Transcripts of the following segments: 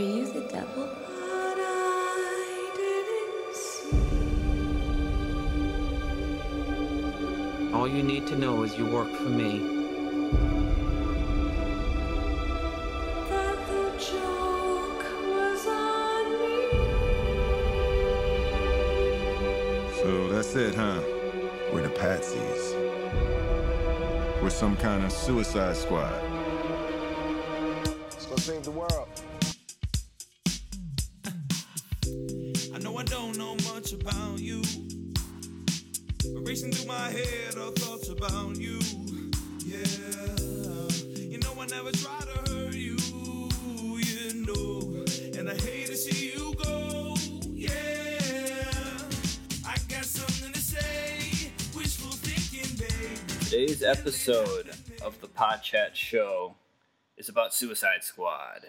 Are you the devil? All you need to know is you work for me. So that's it, huh? We're the patsies. We're some kind of suicide squad. Let's go save the world. Episode of the Pod Chat Show is about Suicide Squad.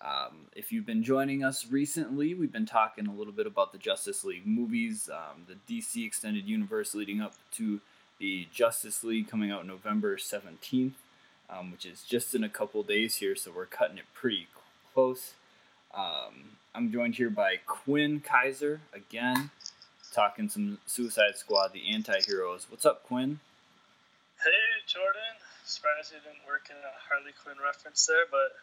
Um, if you've been joining us recently, we've been talking a little bit about the Justice League movies, um, the DC Extended Universe leading up to the Justice League coming out November 17th, um, which is just in a couple days here, so we're cutting it pretty close. Um, I'm joined here by Quinn Kaiser again, talking some Suicide Squad, the anti heroes. What's up, Quinn? Hey, Jordan. Surprised you didn't work in a Harley Quinn reference there, but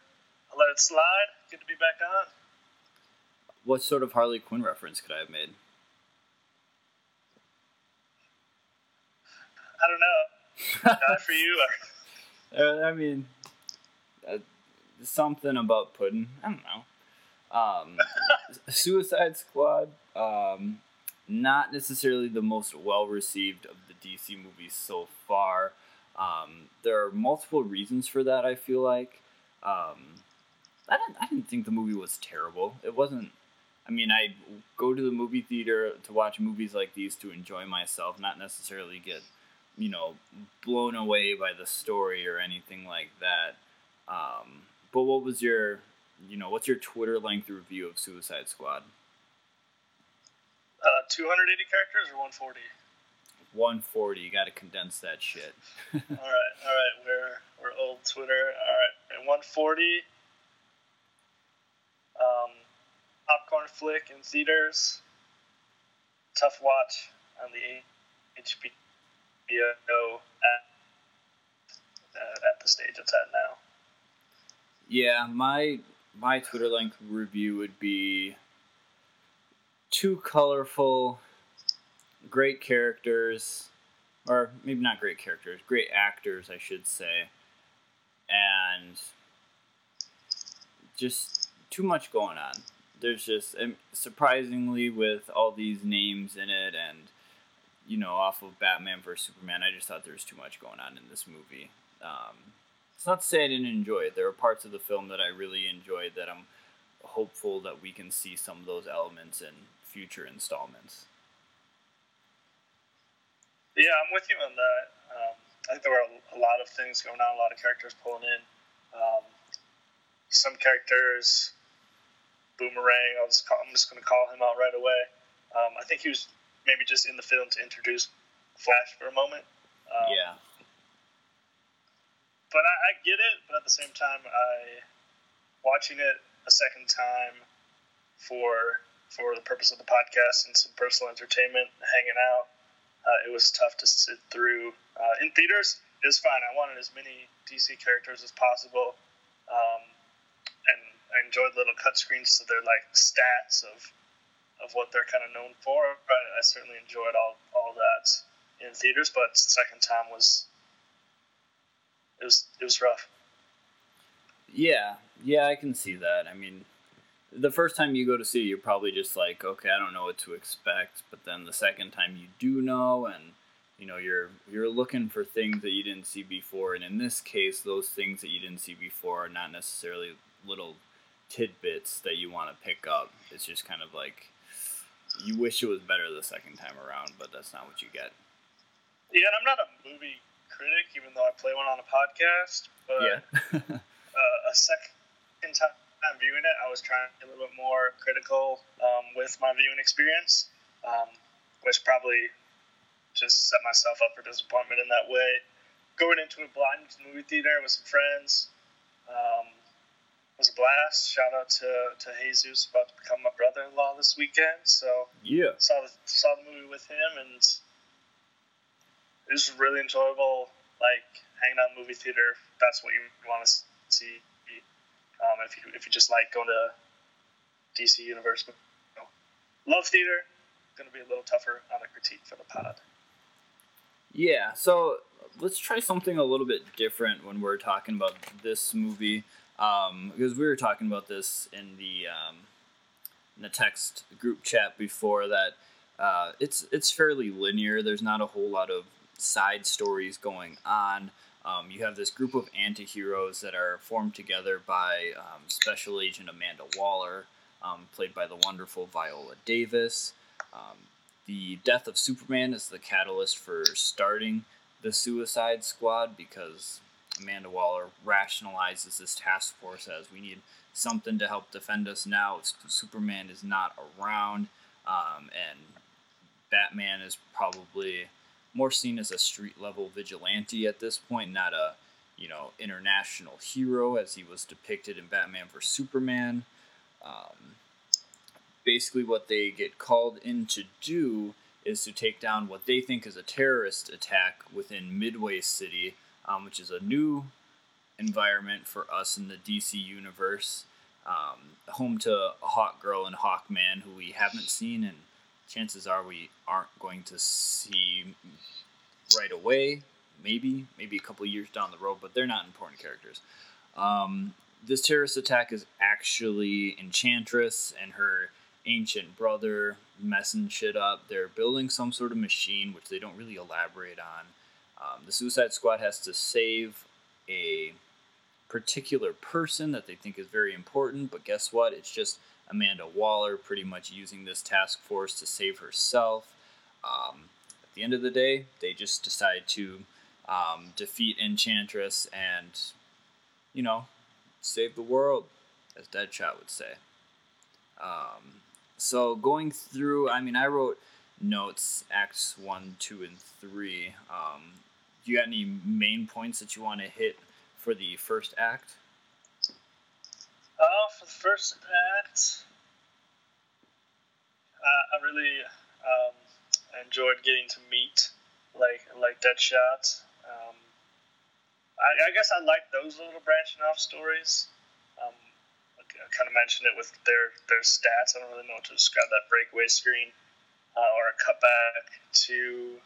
I'll let it slide. Good to be back on. What sort of Harley Quinn reference could I have made? I don't know. Not for you. Or, Uh, I mean, uh, something about pudding. I don't know. Um, Suicide Squad, um, not necessarily the most well received of DC movies so far. Um, there are multiple reasons for that. I feel like um, I didn't. I didn't think the movie was terrible. It wasn't. I mean, I go to the movie theater to watch movies like these to enjoy myself, not necessarily get, you know, blown away by the story or anything like that. Um, but what was your, you know, what's your Twitter length review of Suicide Squad? uh, 280 characters or 140? 140. You got to condense that shit. all right, all right. We're we're old Twitter. All right, at 140. Um, popcorn flick in theaters. Tough watch on the HBO at, uh, at the stage it's at now. Yeah, my my Twitter length review would be too colorful, great characters, or maybe not great characters, great actors, I should say, and just too much going on. There's just surprisingly with all these names in it, and you know, off of Batman vs Superman, I just thought there was too much going on in this movie. Um, it's not to say I didn't enjoy it. There are parts of the film that I really enjoyed that I'm hopeful that we can see some of those elements in future installments. Yeah, I'm with you on that. Um, I think there were a, lot of things going on, a lot of characters pulling in. Um, some characters, Boomerang. I'll just call, I'm just going to call him out right away. Um, I think he was maybe just in the film to introduce Flash for a moment. Um, yeah, but I, I get it. But at the same time, I watching it a second time for for the purpose of the podcast and some personal entertainment, hanging out. Uh, it was tough to sit through uh, in theaters. It was fine. I wanted as many DC characters as possible, um, and I enjoyed little cut screens their like stats of of what they're kind of known for. But I certainly enjoyed all all that in theaters. But second time was it was it was rough. yeah, yeah. I can see that. I mean, the first time you go to see it, you're probably just like, okay, I don't know what to expect. But then the second time you do know, and you know, you're you're looking for things that you didn't see before. And in this case, those things that you didn't see before are not necessarily little tidbits that you want to pick up. It's just kind of like you wish it was better the second time around, but that's not what you get. Yeah, and I'm not a movie critic, even though I play one on a podcast. But Yeah. uh, a second time viewing it, I was trying to be a little bit more critical um, with my viewing experience, um, which probably just set myself up for disappointment in that way. Going into a blind movie theater with some friends, um, was a blast. Shout out to, to Jesus about to become my brother in law this weekend. So Yeah. saw the saw the movie with him and it was really enjoyable. Like hanging out in the movie theater. That's what you want to see. Um, if you if you just like going to DC Universe, you know, love theater. Going to be a little tougher on a critique for the pod. Yeah, so let's try something a little bit different when we're talking about this movie, um, because we were talking about this in the um, in the text group chat before that. Uh, it's it's fairly linear. There's not a whole lot of side stories going on. Um, you have this group of anti-heroes that are formed together by um, Special Agent Amanda Waller, um, played by the wonderful Viola Davis. Um, the death of Superman is the catalyst for starting the Suicide Squad because Amanda Waller rationalizes this task force as we need something to help defend us now. Superman is not around, um, and Batman is probably more seen as a street level vigilante at this point, not a you know international hero as he was depicted in Batman vs Superman. Um, basically what they get called in to do is to take down what they think is a terrorist attack within Midway City, um, which is a new environment for us in the DC universe. Um, home to Hawkgirl and Hawkman, who we haven't seen, and chances are we aren't going to see right away. Maybe, maybe a couple years down the road, but they're not important characters. Um, this terrorist attack is actually Enchantress and her ancient brother messing shit up. They're building some sort of machine, which they don't really elaborate on. Um, the Suicide Squad has to save a particular person that they think is very important, but guess what? It's just Amanda Waller pretty much using this task force to save herself. Um, at the end of the day, they just decide to um, defeat Enchantress and, you know, save the world, as Deadshot would say. Um, so going through, I mean, I wrote notes, acts one, two, and three. Um, do you got any main points that you want to hit for the first act? Uh, for the first act, uh, I really um, enjoyed getting to meet like like Deadshot. Um, I, I guess I like those little branching off stories. Um, I kind of mentioned it with their their stats. I don't really know what to describe that breakaway screen uh, or a cutback to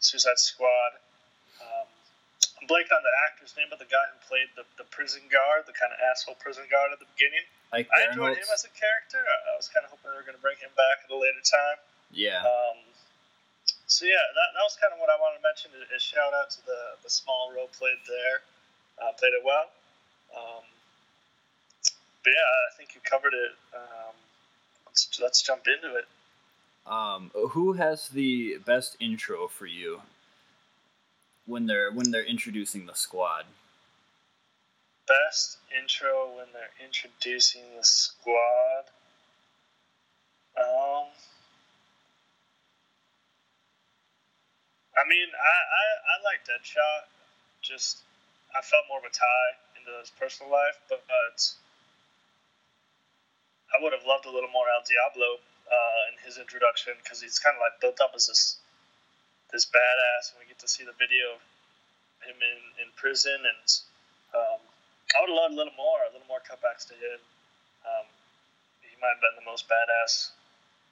Suicide Squad. I'm blanking on the actor's name, but the guy who played the, the prison guard, the kind of asshole prison guard at the beginning. Like I enjoyed him as a character. I I was kind of hoping they were going to bring him back at a later time. yeah, Um, so yeah, that, that was kind of what I wanted to mention. Is, is shout out to the the small role played there, uh, played it well. Um, but yeah, I think you covered it. Um, let's let's jump into it. Um, who has the best intro for you when they're when they're introducing the squad? Best intro when they're introducing the squad. Um, I mean, I, I, I like Deadshot. Just, I felt more of a tie into his personal life, but, but I would have loved a little more El Diablo uh, in his introduction because he's kind of like built up as this this badass, and we get to see the video of him in, in prison, and um, I would have loved a little more, a little more cutbacks to him. Um, he might have been the most badass,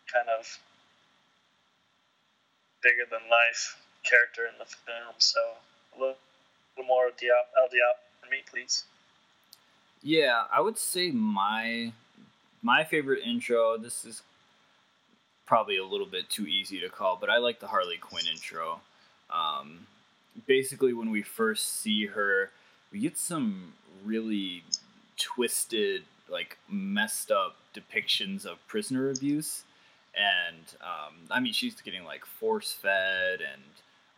kind of bigger than life character in the film. So a little, little more Diop, El Diop for me, please. Yeah, I would say my my favorite intro. This is probably a little bit too easy to call, but I like the Harley Quinn intro. Um, basically, when we first see her, we get some really twisted, like messed up depictions of prisoner abuse, and um, I mean she's getting like force fed and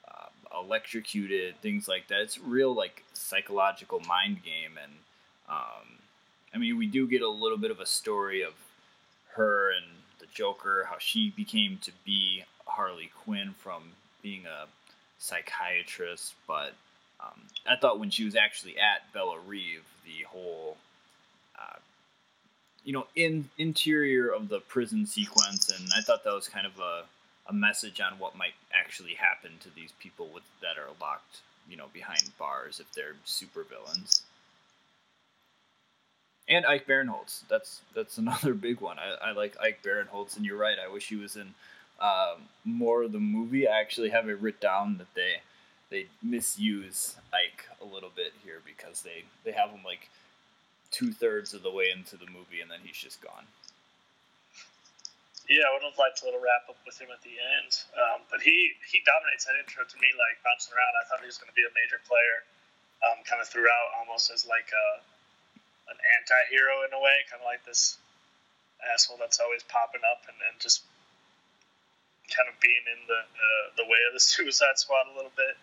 uh, electrocuted, things like that. It's real like psychological mind game, and um, I mean we do get a little bit of a story of her and Joker, how she became to be Harley Quinn from being a psychiatrist. But um, I thought when she was actually at Belle Reve, the whole uh, you know, in interior of the prison sequence, and I thought that was kind of a a message on what might actually happen to these people with that are locked, you know, behind bars if they're super villains. And Ike Barinholtz, that's that's another big one. I, I like Ike Barinholtz, and you're right. I wish he was in um, more of the movie. I actually have it written down that they they misuse Ike a little bit here because they they have him like two thirds of the way into the movie, and then he's just gone. Yeah, I would have liked a little wrap up with him at the end. Um, but he, he dominates that intro to me, like bouncing around. I thought he was going to be a major player, um, kind of throughout, almost as like a, an anti hero in a way, kind of like this asshole that's always popping up and, and just kind of being in the uh, the way of the Suicide Squad a little bit.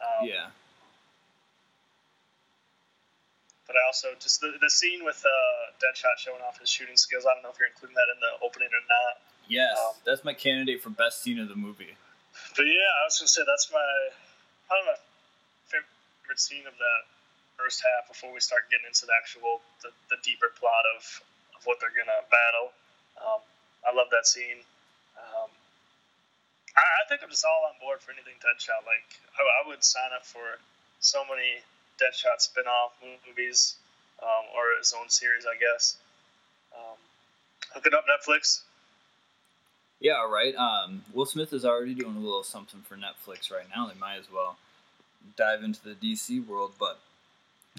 Um, yeah. But I also just the, the scene with uh, Deadshot showing off his shooting skills. I don't know if you're including that in the opening or not. Yes, Um, that's my candidate for best scene of the movie. But yeah, I was gonna say that's my probably my favorite scene of that first half before we start getting into the actual the, the deeper plot of, of what they're gonna battle. Um, I love that scene. Um, I, I think I'm just all on board for anything Deadshot. Like I, I would sign up for so many Deadshot spin-off movies um, or his own series, I guess. Um, hook it up, Netflix. Yeah, right. Um, Will Smith is already doing a little something for Netflix right now. They might as well dive into the DC world. But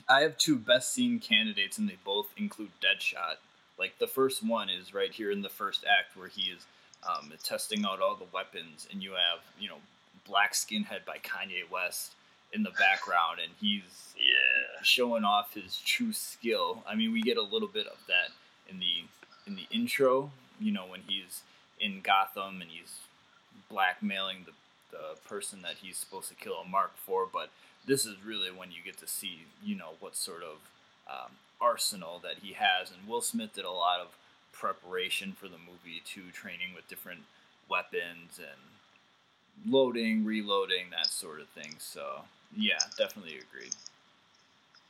I have two best scene candidates, and they both include Deadshot. Like the first one is right here in the first act where he is um, testing out all the weapons, and you have you know Black Skinhead by Kanye West in the background, and he's Yeah. showing off his true skill. I mean, we get a little bit of that in the in the intro. You know, when he's in Gotham and he's blackmailing the the person that he's supposed to kill a mark for. But this is really when you get to see, you know, what sort of um, arsenal that he has. And Will Smith did a lot of preparation for the movie too, training with different weapons and loading, reloading, that sort of thing. So yeah, definitely agreed.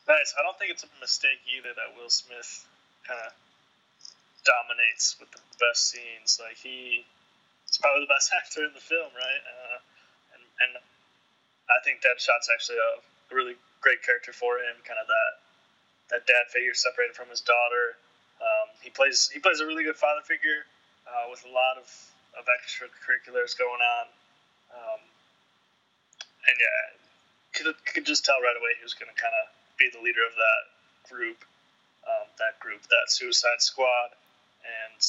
Nice. I don't think it's a mistake either that Will Smith kind of dominates with the best scenes. Like he, he's probably the best actor in the film, right? Uh, and and I think Deadshot's actually a, really great character for him. Kind of that that dad figure separated from his daughter. Um, he plays he plays a really good father figure uh, with a lot of of extracurriculars going on. Um, and yeah, could could just tell right away he was going to kind of be the leader of that group, um, that group, that Suicide Squad, and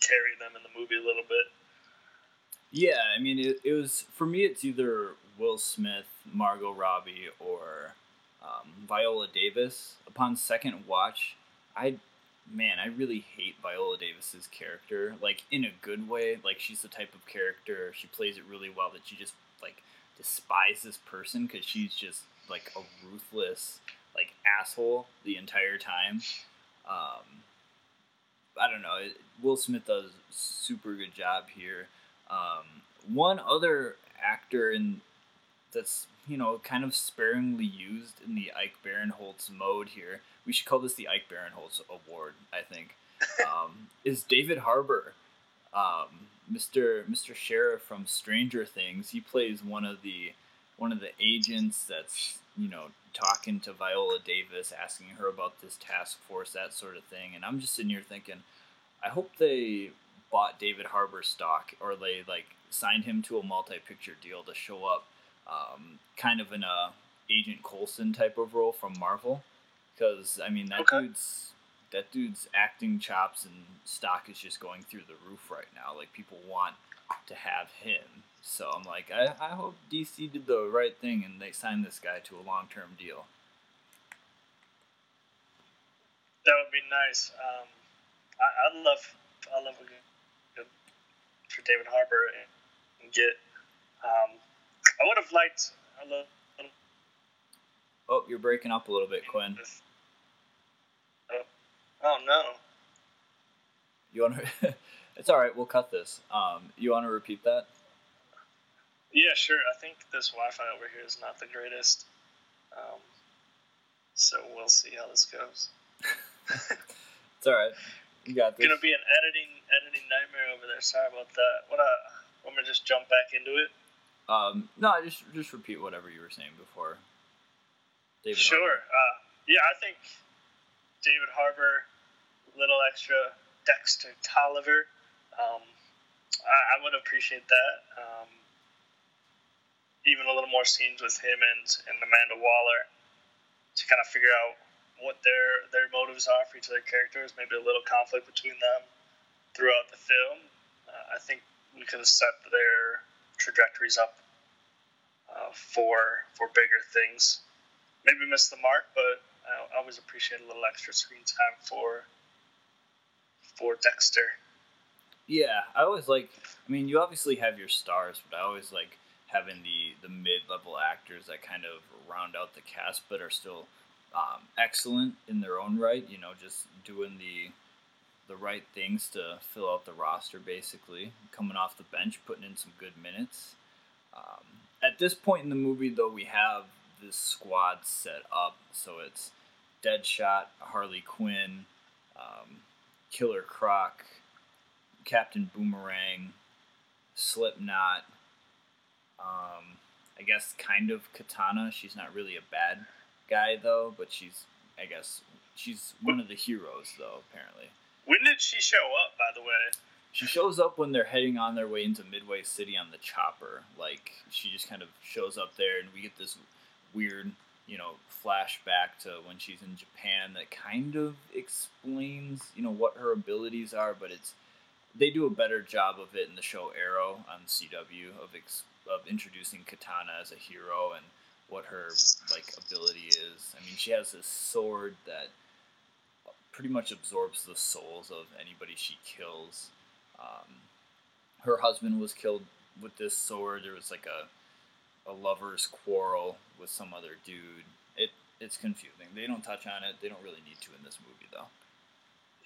carry them in the movie a little bit. Yeah, I mean, it, it was for me. It's either Will Smith, Margot Robbie, or um, Viola Davis. Upon second watch, I man, I really hate Viola Davis's character. Like in a good way. Like she's the type of character she plays it really well that you just like despise this person because she's just like a ruthless like asshole the entire time. Um, I don't know. Will Smith does super good job here. Um, one other actor in that's you know kind of sparingly used in the Ike Barinholtz mode here. We should call this the Ike Barinholtz Award, I think. Um, is David Harbour, um, Mr. Mr. Sheriff from Stranger Things. He plays one of the one of the agents that's you know talking to Viola Davis, asking her about this task force, that sort of thing. And I'm just sitting here thinking, I hope they bought David Harbour stock or they like signed him to a multi-picture deal to show up, um, kind of in a Agent Coulson type of role from Marvel. Because I mean that Okay. dude's that dude's acting chops and stock is just going through the roof right now. Like people want to have him. So I'm like, I, I hope DC did the right thing and they signed this guy to a long term deal. That would be nice. Um, I, I love I love a good, good for David Harbour and, and get. Um, I would have liked a little. Oh, you're breaking up a little bit, Quinn. Oh, oh no. You want to? it's all right. We'll cut this. Um, you want to repeat that? Yeah, sure. I think this Wi-Fi over here is not the greatest. Um, so we'll see how this goes. It's all right. You got this. Gonna be an editing editing nightmare over there. Sorry about that. What me to just jump back into it? Um, no, just just repeat whatever you were saying before. David Sure. Uh, yeah, I think David Harbour, little extra Dexter Tolliver. Um, I, I would appreciate that. Um, even a little more scenes with him and, and Amanda Waller to kind of figure out what their their motives are for each of their characters. Maybe a little conflict between them throughout the film. Uh, I think we could have set their trajectories up uh, for for bigger things maybe missed the mark, but I always appreciate a little extra screen time for for Dexter. Yeah, I always like. I mean, you obviously have your stars, but I always like having the the mid level actors that kind of round out the cast, but are still um, excellent in their own right. You know, just doing the the right things to fill out the roster, basically coming off the bench, putting in some good minutes. Um, at this point in the movie, though, we have this squad set up, so it's Deadshot, Harley Quinn, um, Killer Croc, Captain Boomerang, Slipknot. Um, I guess kind of Katana. She's not really a bad guy though, but she's I guess she's one of the heroes though. Apparently, When did she show up, by the way? she shows up when they're heading on their way into Midway City on the chopper. Like she just kind of shows up there, and we get this weird, you know, flashback to when she's in Japan that kind of explains, you know, what her abilities are, but it's they do a better job of it in the show Arrow on CW of ex, of introducing Katana as a hero and what her like ability is. I mean, she has this sword that pretty much absorbs the souls of anybody she kills. Um, her husband was killed with this sword. There was like a a lover's quarrel with some other dude. It it's confusing. They don't touch on it. They don't really need to in this movie though.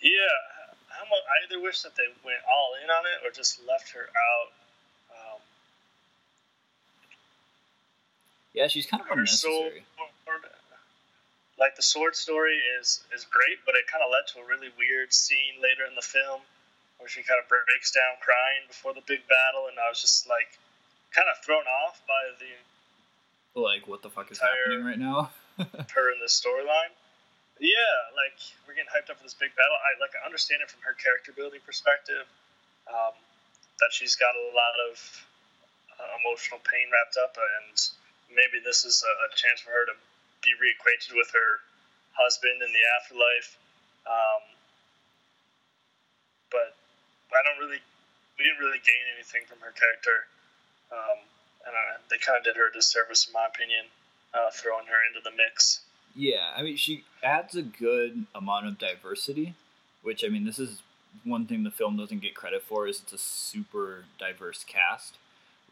Yeah, much, I either wish that they went all in on it or just left her out. Um, Yeah, she's kind of unnecessary. Like the sword story is is great, but it kind of led to a really weird scene later in the film where she kind of breaks down crying before the big battle, and I was just like kind of thrown off by the Like, what the fuck is happening right now? her in this storyline. Yeah, like we're getting hyped up for this big battle. I like I understand it from her character building perspective, um, that she's got a lot of uh, emotional pain wrapped up, and maybe this is a, a chance for her to be reacquainted with her husband in the afterlife. Um, but I don't really, we didn't really gain anything from her character, um, and I, they kind of did her a disservice, in my opinion, uh, throwing her into the mix. Yeah, I mean, she adds a good amount of diversity, which I mean, this is one thing the film doesn't get credit for is it's a super diverse cast.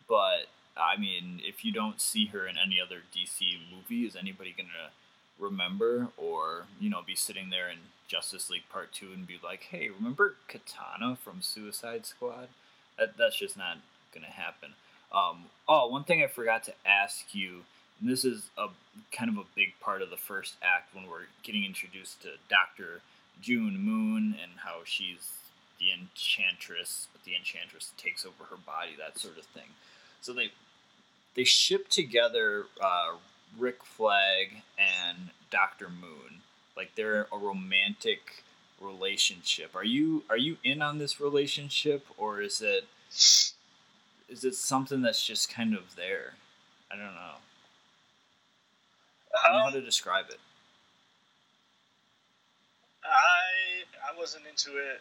But I mean, if you don't see her in any other DC movie, is anybody gonna remember or you know be sitting there in Justice League Part Two and be like, "Hey, remember Katana from Suicide Squad?" That that's just not gonna happen. Um, oh, one thing I forgot to ask you and this is a kind of a big part of the first act when we're getting introduced to Doctor June Moon and how she's the enchantress, but the enchantress takes over her body, that sort of thing. So they they ship together uh, Rick Flag and Doctor Moon, like they're a romantic relationship. Are you are you in on this relationship, or is it is it something that's just kind of there? I don't know. I don't know how Um, to describe it. I I wasn't into it.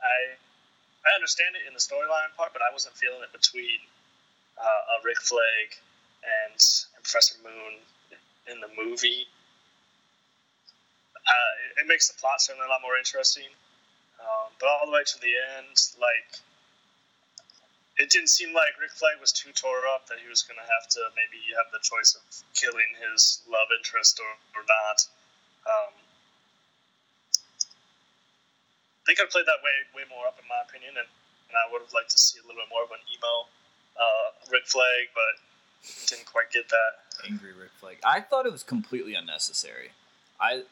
I I understand it in the storyline part, but I wasn't feeling it between uh, Rick Flag and, and Professor Moon in the movie. Uh, it, it makes the plot certainly a lot more interesting, um, but all the way to the end, like it didn't seem like Rick Flag was too tore up that he was going to have to maybe have the choice of killing his love interest or, or not. Um, they could have played that way way more up, in my opinion, and, and I would have liked to see a little bit more of an emo uh, Rick Flag, but didn't quite get that. Angry Rick Flag. I thought it was completely unnecessary. I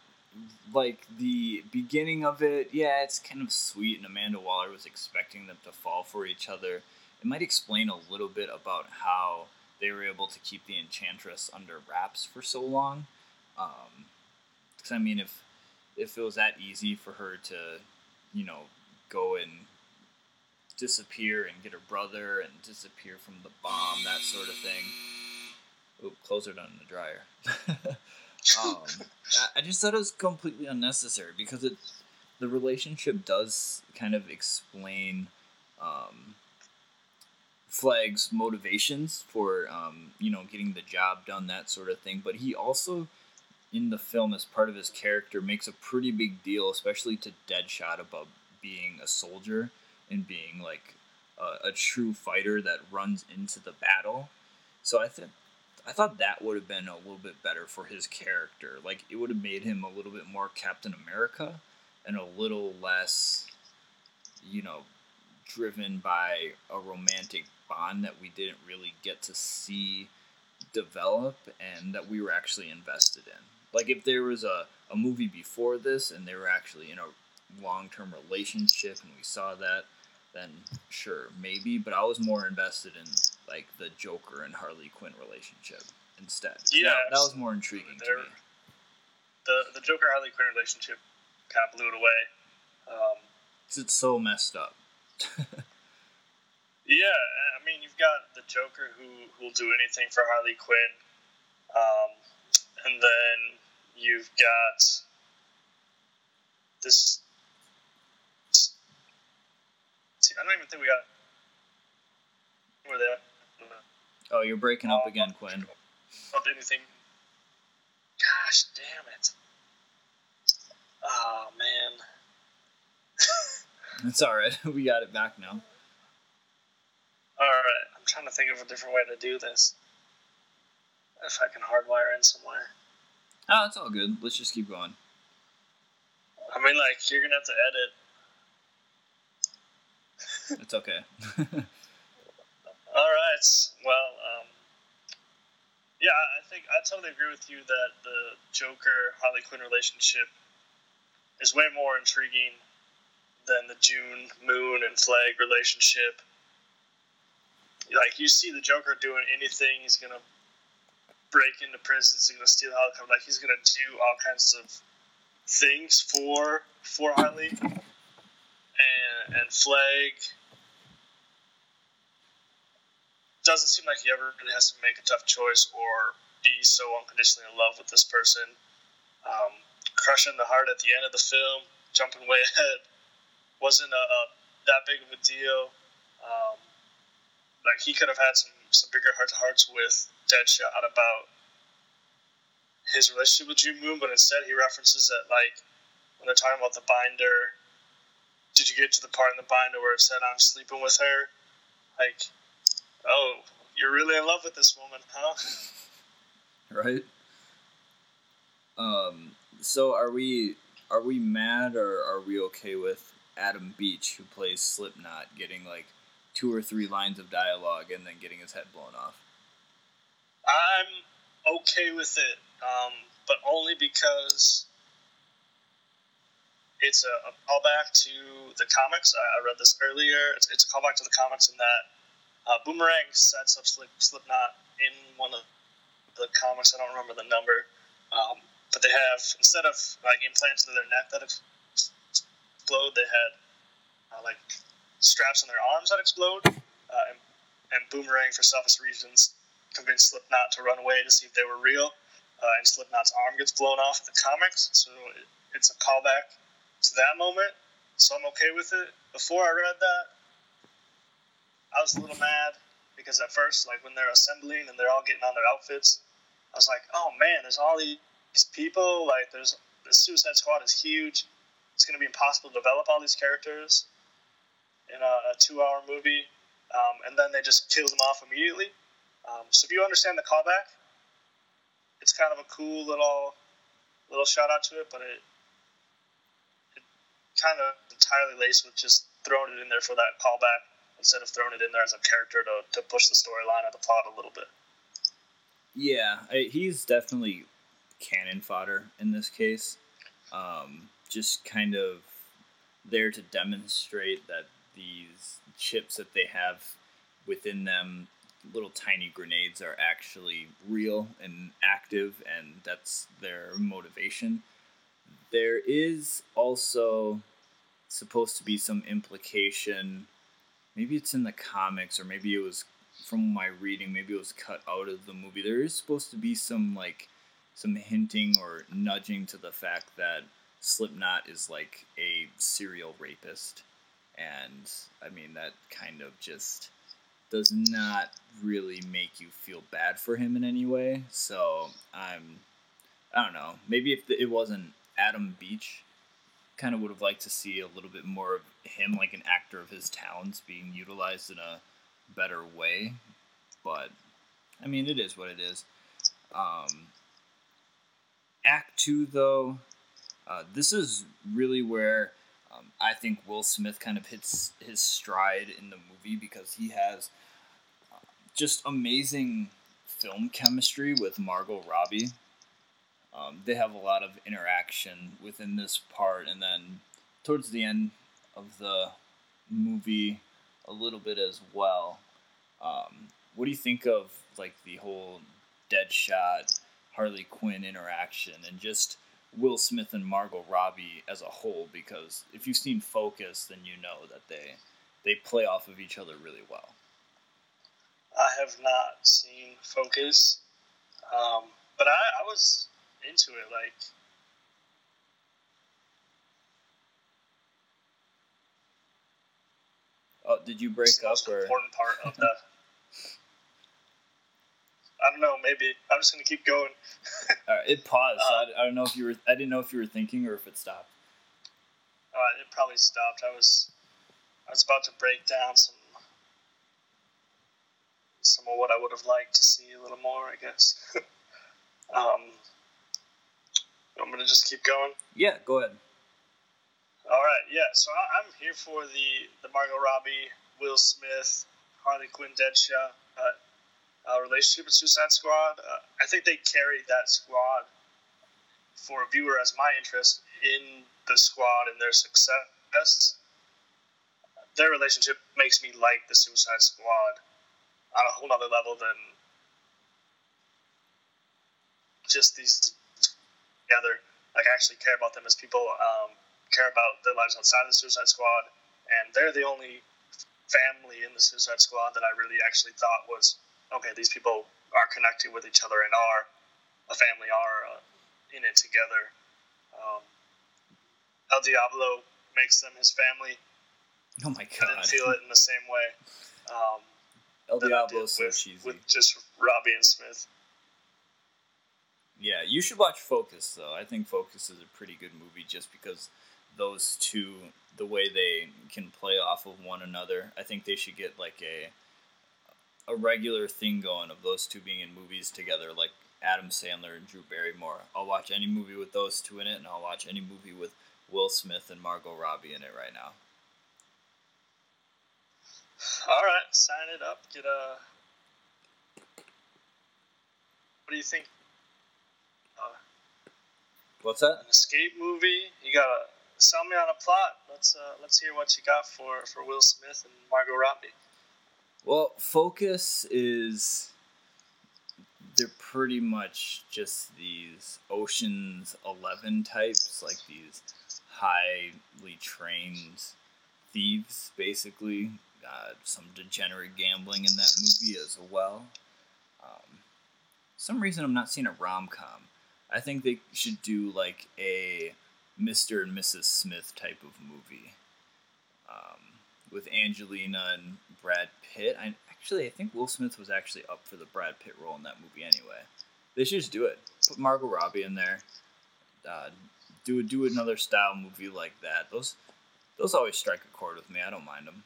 like the beginning of it, yeah, it's kind of sweet, and Amanda Waller was expecting them to fall for each other. It might explain a little bit about how they were able to keep the Enchantress under wraps for so long. Because I mean, if if it was that easy for her to, you know, go and disappear and get her brother and disappear from the bomb, that sort of thing. Oop, close her down in the dryer. um, I just thought it was completely unnecessary because it the relationship does kind of explain um, Flag's motivations for um, you know getting the job done, that sort of thing. But he also in the film as part of his character makes a pretty big deal, especially to Deadshot about being a soldier and being like a, a true fighter that runs into the battle. So I think I thought that would have been a little bit better for his character. Like it would have made him a little bit more Captain America and a little less, you know, driven by a romantic bond that we didn't really get to see develop and that we were actually invested in. Like if there was a, a movie before this and they were actually in a long term relationship and we saw that, then sure, maybe. But I was more invested in like the Joker and Harley Quinn relationship instead. Yeah, that, that was more intriguing to me. The the Joker Harley Quinn relationship kind of blew it away. Um, it's so messed up. yeah, I mean you've got the Joker who will do anything for Harley Quinn, um, and then you've got this. See, I don't even think we got where they oh, you're breaking up um, again, Quinn. Do anything. Gosh damn it! Oh man. It's all right. we got it back now. Alright, I'm trying to think of a different way to do this. If I can hardwire in somewhere. Oh, it's all good. Let's just keep going. I mean, like, you're gonna have to edit. It's okay. Alright, well, um, yeah, I I think I totally agree with you that the Joker Harley Quinn relationship is way more intriguing than the June Moon and Flag relationship. Like, you see the Joker doing anything, he's gonna break into prisons, he's gonna steal helicopters, like, he's gonna do all kinds of things for for Harley. And, and Flag doesn't seem like he ever really has to make a tough choice or be so unconditionally in love with this person. Um, crushing the heart at the end of the film, jumping way ahead, wasn't a, a that big of a deal. Um, like he could have had some some bigger heart to hearts with Deadshot about his relationship with June Moon, but instead he references that like when they're talking about the binder. Did you get to the part in the binder where it said I'm sleeping with her? Like, oh, you're really in love with this woman, huh? right? Um. So are we are we mad or are we okay with Adam Beach, who plays Slipknot, getting like two or three lines of dialogue and then getting his head blown off? I'm okay with it, um, but only because it's a, a callback to the comics. I, I read this earlier. It's, it's a callback to the comics in that uh, Boomerang sets up Slip, Slipknot in one of the comics. I don't remember the number, um, but they have instead of like implants into their neck that explode, they had uh, like straps on their arms that explode, uh, and, and Boomerang, for selfish reasons, convinced Slipknot to run away to see if they were real. Uh, and Slipknot's arm gets blown off in the comics, so it, it's a callback to that moment. So I'm okay with it. Before I read that, I was a little mad because at first, like when they're assembling and they're all getting on their outfits, I was like, oh man, there's all these people. Like there's the Suicide Squad is huge. It's gonna be impossible to develop all these characters in a, a two-hour movie. Um, and then they just kill them off immediately. Um, so if you understand the callback, it's kind of a cool little little shout out to it, but it it kind of entirely laced with just throwing it in there for that callback instead of throwing it in there as a character to, to push the storyline or the plot a little bit. Yeah, I, he's definitely cannon fodder in this case. um, just kind of there to demonstrate that these chips that they have within them, little tiny grenades, are actually real and active, and that's their motivation. There is also supposed to be some implication. Maybe it's in the comics, or maybe it was from my reading. Maybe it was cut out of the movie. There is supposed to be some like some hinting or nudging to the fact that Slipknot is like a serial rapist, and I mean that kind of just does not really make you feel bad for him in any way. So I'm, I don't know. Maybe if it wasn't Adam Beach, kind of would have liked to see a little bit more of him, like an actor of his talents, being utilized in a better way. But I mean, it is what it is. Um, Act two, though, uh, this is really where um, I think Will Smith kind of hits his stride in the movie because he has uh, just amazing film chemistry with Margot Robbie. Um, they have a lot of interaction within this part, and then towards the end of the movie, a little bit as well. Um, what do you think of like the whole Deadshot Harley Quinn interaction and just Will Smith and Margot Robbie as a whole? Because if you've seen Focus, then you know that they they play off of each other really well. I have not seen Focus, um, but I, I was into it. Like, Oh, did you break up or? important part of the. I don't know. Maybe I'm just gonna keep going. All right, it paused. Uh, I, I don't know if you were. I didn't know if you were thinking or if it stopped. Uh, it probably stopped. I was, I was about to break down some, some of what I would have liked to see a little more. I guess. um, I'm gonna just keep going. Yeah, go ahead. All right, yeah. So I, I'm here for the the Margot Robbie, Will Smith, Harley Quinn, Deadshot uh, uh, relationship with Suicide Squad. Uh, I think they carried that squad for a viewer as my interest in the squad and their success. Their relationship makes me like the Suicide Squad on a whole other level than just these together. Like I actually care about them as people. Um, care about their lives outside of the Suicide Squad, and they're the only family in the Suicide Squad that I really actually thought was okay. These people are connected with each other and are a family, are uh, in it together. Um, El Diablo makes them his family. Oh my god! I didn't feel it in the same way. Um, El Diablo is did so with, cheesy. with just Robbie and Smith. Yeah, you should watch Focus though. I think Focus is a pretty good movie just because those two, the way they can play off of one another. I think they should get like a a regular thing going of those two being in movies together, like Adam Sandler and Drew Barrymore. I'll watch any movie with those two in it, and I'll watch any movie with Will Smith and Margot Robbie in it right now. All right, sign it up. Get a. What do you think? Uh, What's that? an escape movie. You gotta sell me on a plot. Let's uh, let's hear what you got for for Will Smith and Margot Robbie. Well, Focus is they're pretty much just these Ocean's Eleven types, like these highly trained thieves, basically. Uh, some degenerate gambling in that movie as well. Um, some reason I'm not seeing a rom com. I think they should do like a Mr. and Mrs. Smith type of movie um, with Angelina and Brad Pitt. I actually I think Will Smith was actually up for the Brad Pitt role in that movie anyway. They should just do it. Put Margot Robbie in there. Uh, do do another style movie like that. Those those always strike a chord with me. I don't mind them.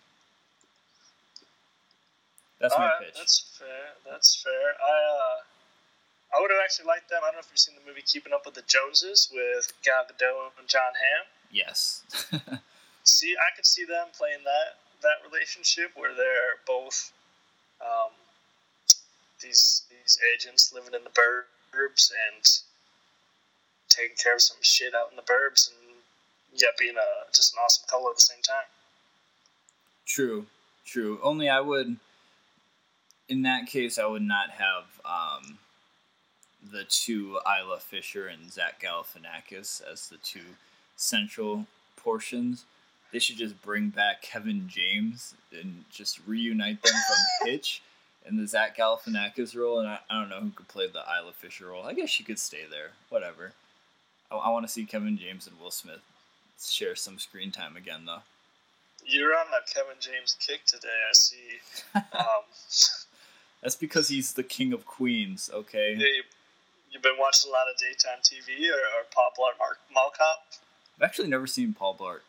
That's All my right, pitch. that's fair. That's fair. I uh, I would have actually liked them. I don't know if you've seen the movie Keeping Up with the Joneses with Gal Gadot and Jon Hamm. Yes. See, I could see them playing that that relationship where they're both um, these these agents living in the burbs and taking care of some shit out in the burbs and yet being a just an awesome couple at the same time. True, true. Only I would, in that case, I would not have um, the two Isla Fisher and Zach Galifianakis as the two central portions. They should just bring back Kevin James and just reunite them from Hitch and the Zach Galifianakis role. And I, I don't know who could play the Isla Fisher role. I guess she could stay there. Whatever. I, I want to see Kevin James and Will Smith share some screen time again, though. You're on that Kevin James kick today. I see. Um, That's because he's the king of queens, okay? yeah, you, you've been watching a lot of daytime TV or, or Pop Blart Mark Mall Cop. I've actually never seen Paul Blart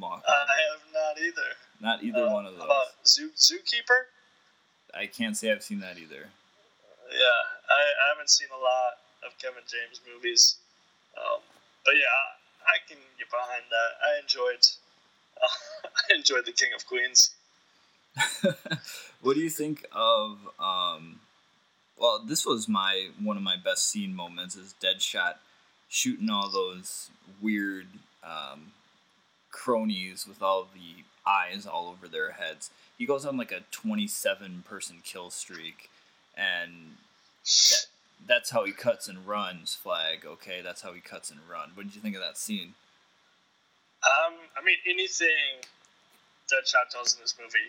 Uh, I have not either. Not either Uh, one of how those. About Zoo Zookeeper. I can't say I've seen that either. Yeah, I, I haven't seen a lot of Kevin James movies, um, but yeah, I, I can get behind that. I enjoyed, uh, I enjoyed the King of Queens. what do you think of um well this was my one of my best scene moments is deadshot shooting all those weird um cronies with all the eyes all over their heads he goes on like a 27 person kill streak and that, that's how he cuts and runs flag okay that's how he cuts and run what did you think of that scene Um, I mean, anything Deadshot does in this movie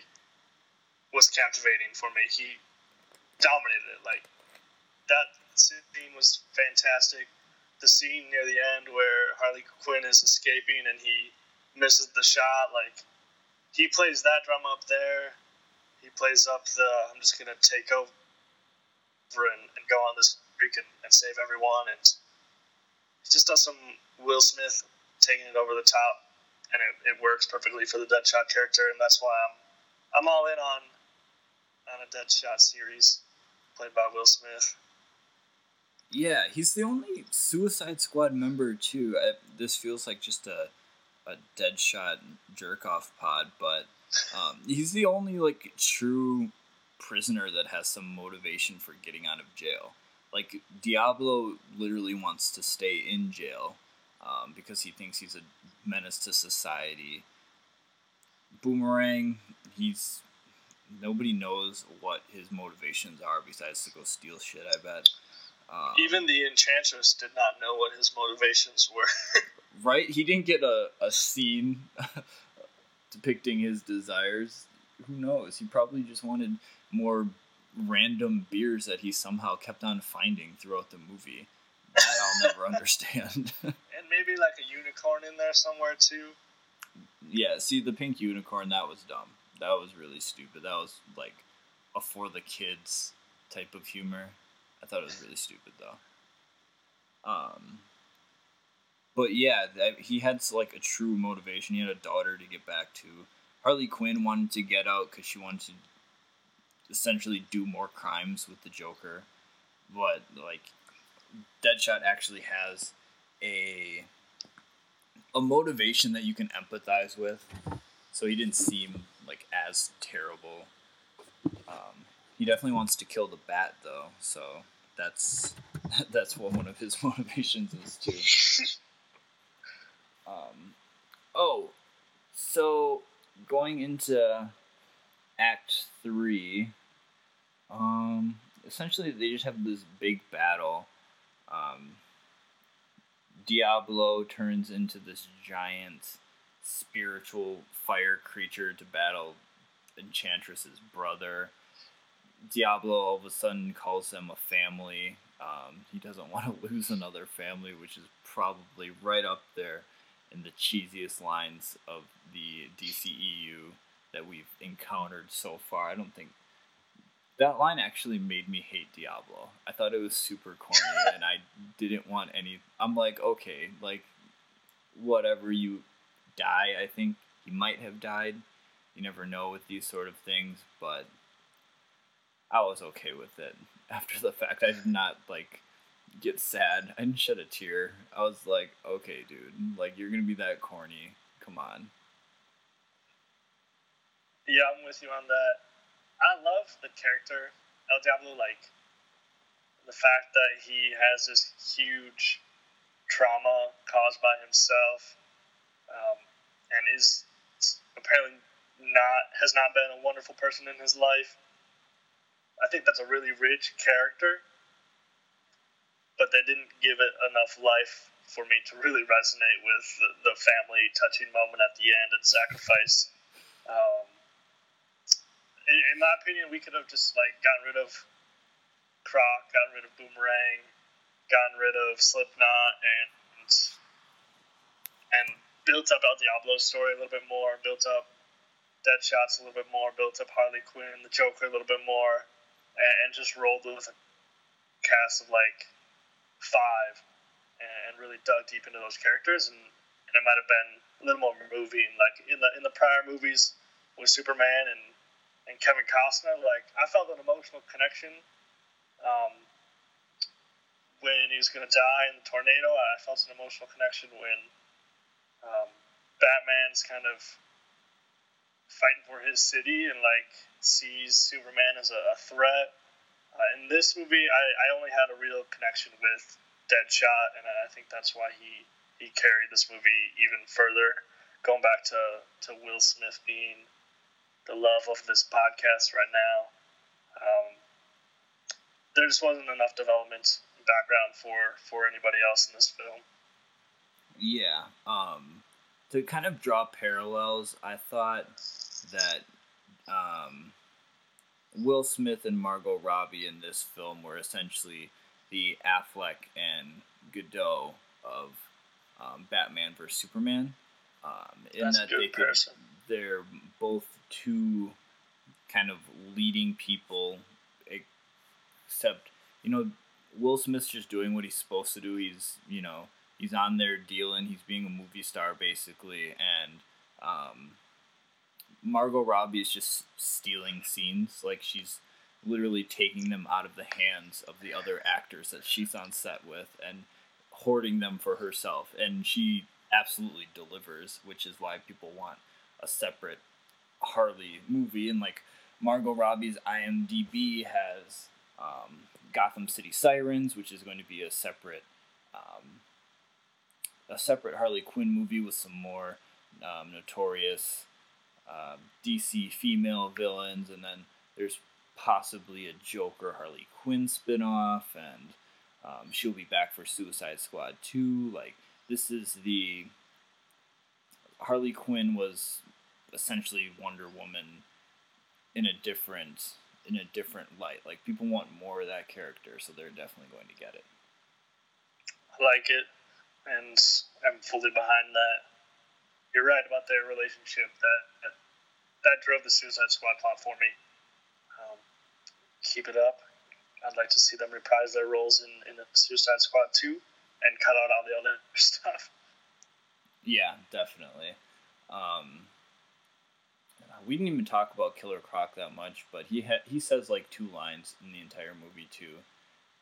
was captivating for me. He dominated it. Like that scene was fantastic. The scene near the end where Harley Quinn is escaping and he misses the shot, like he plays that drum up there. He plays up the I'm just gonna take over and, and go on this streak and, and save everyone and he just does some Will Smith taking it over the top, and it, it works perfectly for the Deadshot character, and that's why I'm I'm all in on on a Deadshot series played by Will Smith. Yeah, he's the only Suicide Squad member too. I, this feels like just a a Deadshot jerk off pod, but um, he's the only like true prisoner that has some motivation for getting out of jail. Like Diablo literally wants to stay in jail um, because he thinks he's a menace to society. Boomerang, he's nobody knows what his motivations are besides to go steal shit. I bet. Um, Even the Enchantress did not know what his motivations were. right? He didn't get a, a scene depicting his desires. Who knows? He probably just wanted more random beers that he somehow kept on finding throughout the movie. That I'll never understand. and maybe like a unicorn in there somewhere too. yeah, see, the pink unicorn, that was dumb. That was really stupid. That was like a for the kids type of humor. I thought it was really stupid though. Um, but yeah, that, he had like a true motivation. He had a daughter to get back to. Harley Quinn wanted to get out because she wanted to essentially do more crimes with the Joker, but like Deadshot actually has a a motivation that you can empathize with. So he didn't seem like as terrible. Um, he definitely wants to kill the bat though, so that's that's what one of his motivations is too. Um, oh, so going into Act Three, um, essentially they just have this big battle. Um, Diablo turns into this giant spiritual fire creature to battle Enchantress's brother. Diablo all of a sudden calls them a family. Um, he doesn't want to lose another family, which is probably right up there in the cheesiest lines of the DCEU that we've encountered so far. I don't think that line actually made me hate Diablo. I thought it was super corny and I didn't want any I'm like, okay, like whatever you die, I think he might have died. You never know with these sort of things, but I was okay with it after the fact. I did not like get sad. I didn't shed a tear. I was like, okay, dude, like you're gonna be that corny. Come on. Yeah, I'm with you on that. I love the character El Diablo, like the fact that he has this huge trauma caused by himself, um, and is apparently not has not been a wonderful person in his life. I think that's a really rich character, but they didn't give it enough life for me to really resonate with the, the family touching moment at the end and sacrifice. Um, in, in my opinion, we could have just like gotten rid of Croc, gotten rid of Boomerang, gotten rid of Slipknot, and and built up El Diablo's story a little bit more, built up Deadshot's a little bit more, built up Harley Quinn, the Joker a little bit more, and, and just rolled with a cast of like five, and, and really dug deep into those characters, and, and it might have been a little more moving. Like in the in the prior movies with Superman and and Kevin Costner, like I felt an emotional connection. Um, when he was going to die in the tornado, I felt an emotional connection when um, Batman's kind of fighting for his city and like sees Superman as a, a threat. Uh, in this movie, I, I only had a real connection with Deadshot, and I think that's why he, he carried this movie even further. Going back to, to Will Smith being the love of this podcast right now, um, there just wasn't enough development background for, for anybody else in this film. Yeah. Um, to kind of draw parallels, I thought that um, Will Smith and Margot Robbie in this film were essentially the Affleck and Gadot of um, Batman vs Superman. Um, in That's a that good they could, comparison. they're both two kind of leading people, except you know Will Smith's just doing what he's supposed to do. He's you know he's on there dealing. He's being a movie star basically, and um, Margot Robbie is just stealing scenes. Like she's literally taking them out of the hands of the other actors that she's on set with and hoarding them for herself. And she absolutely delivers, which is why people want a separate Harley movie. And like Margot Robbie's IMDb has um, Gotham City Sirens, which is going to be a separate um, a separate Harley Quinn movie with some more um, notorious um, DC female villains, and then there's possibly a Joker Harley Quinn spinoff, and um, she'll be back for Suicide Squad 2. Like, this is the. Harley Quinn was essentially Wonder Woman in a different in a different light. Like people want more of that character, so they're definitely going to get it. I like it, and I'm fully behind that. You're right about their relationship. That that, drove the Suicide Squad plot for me. Um, keep it up. I'd like to see them reprise their roles in, in the Suicide Squad 2 and cut out all the other stuff. Yeah, definitely. Um, we didn't even talk about Killer Croc that much, but he ha- he says like two lines in the entire movie too,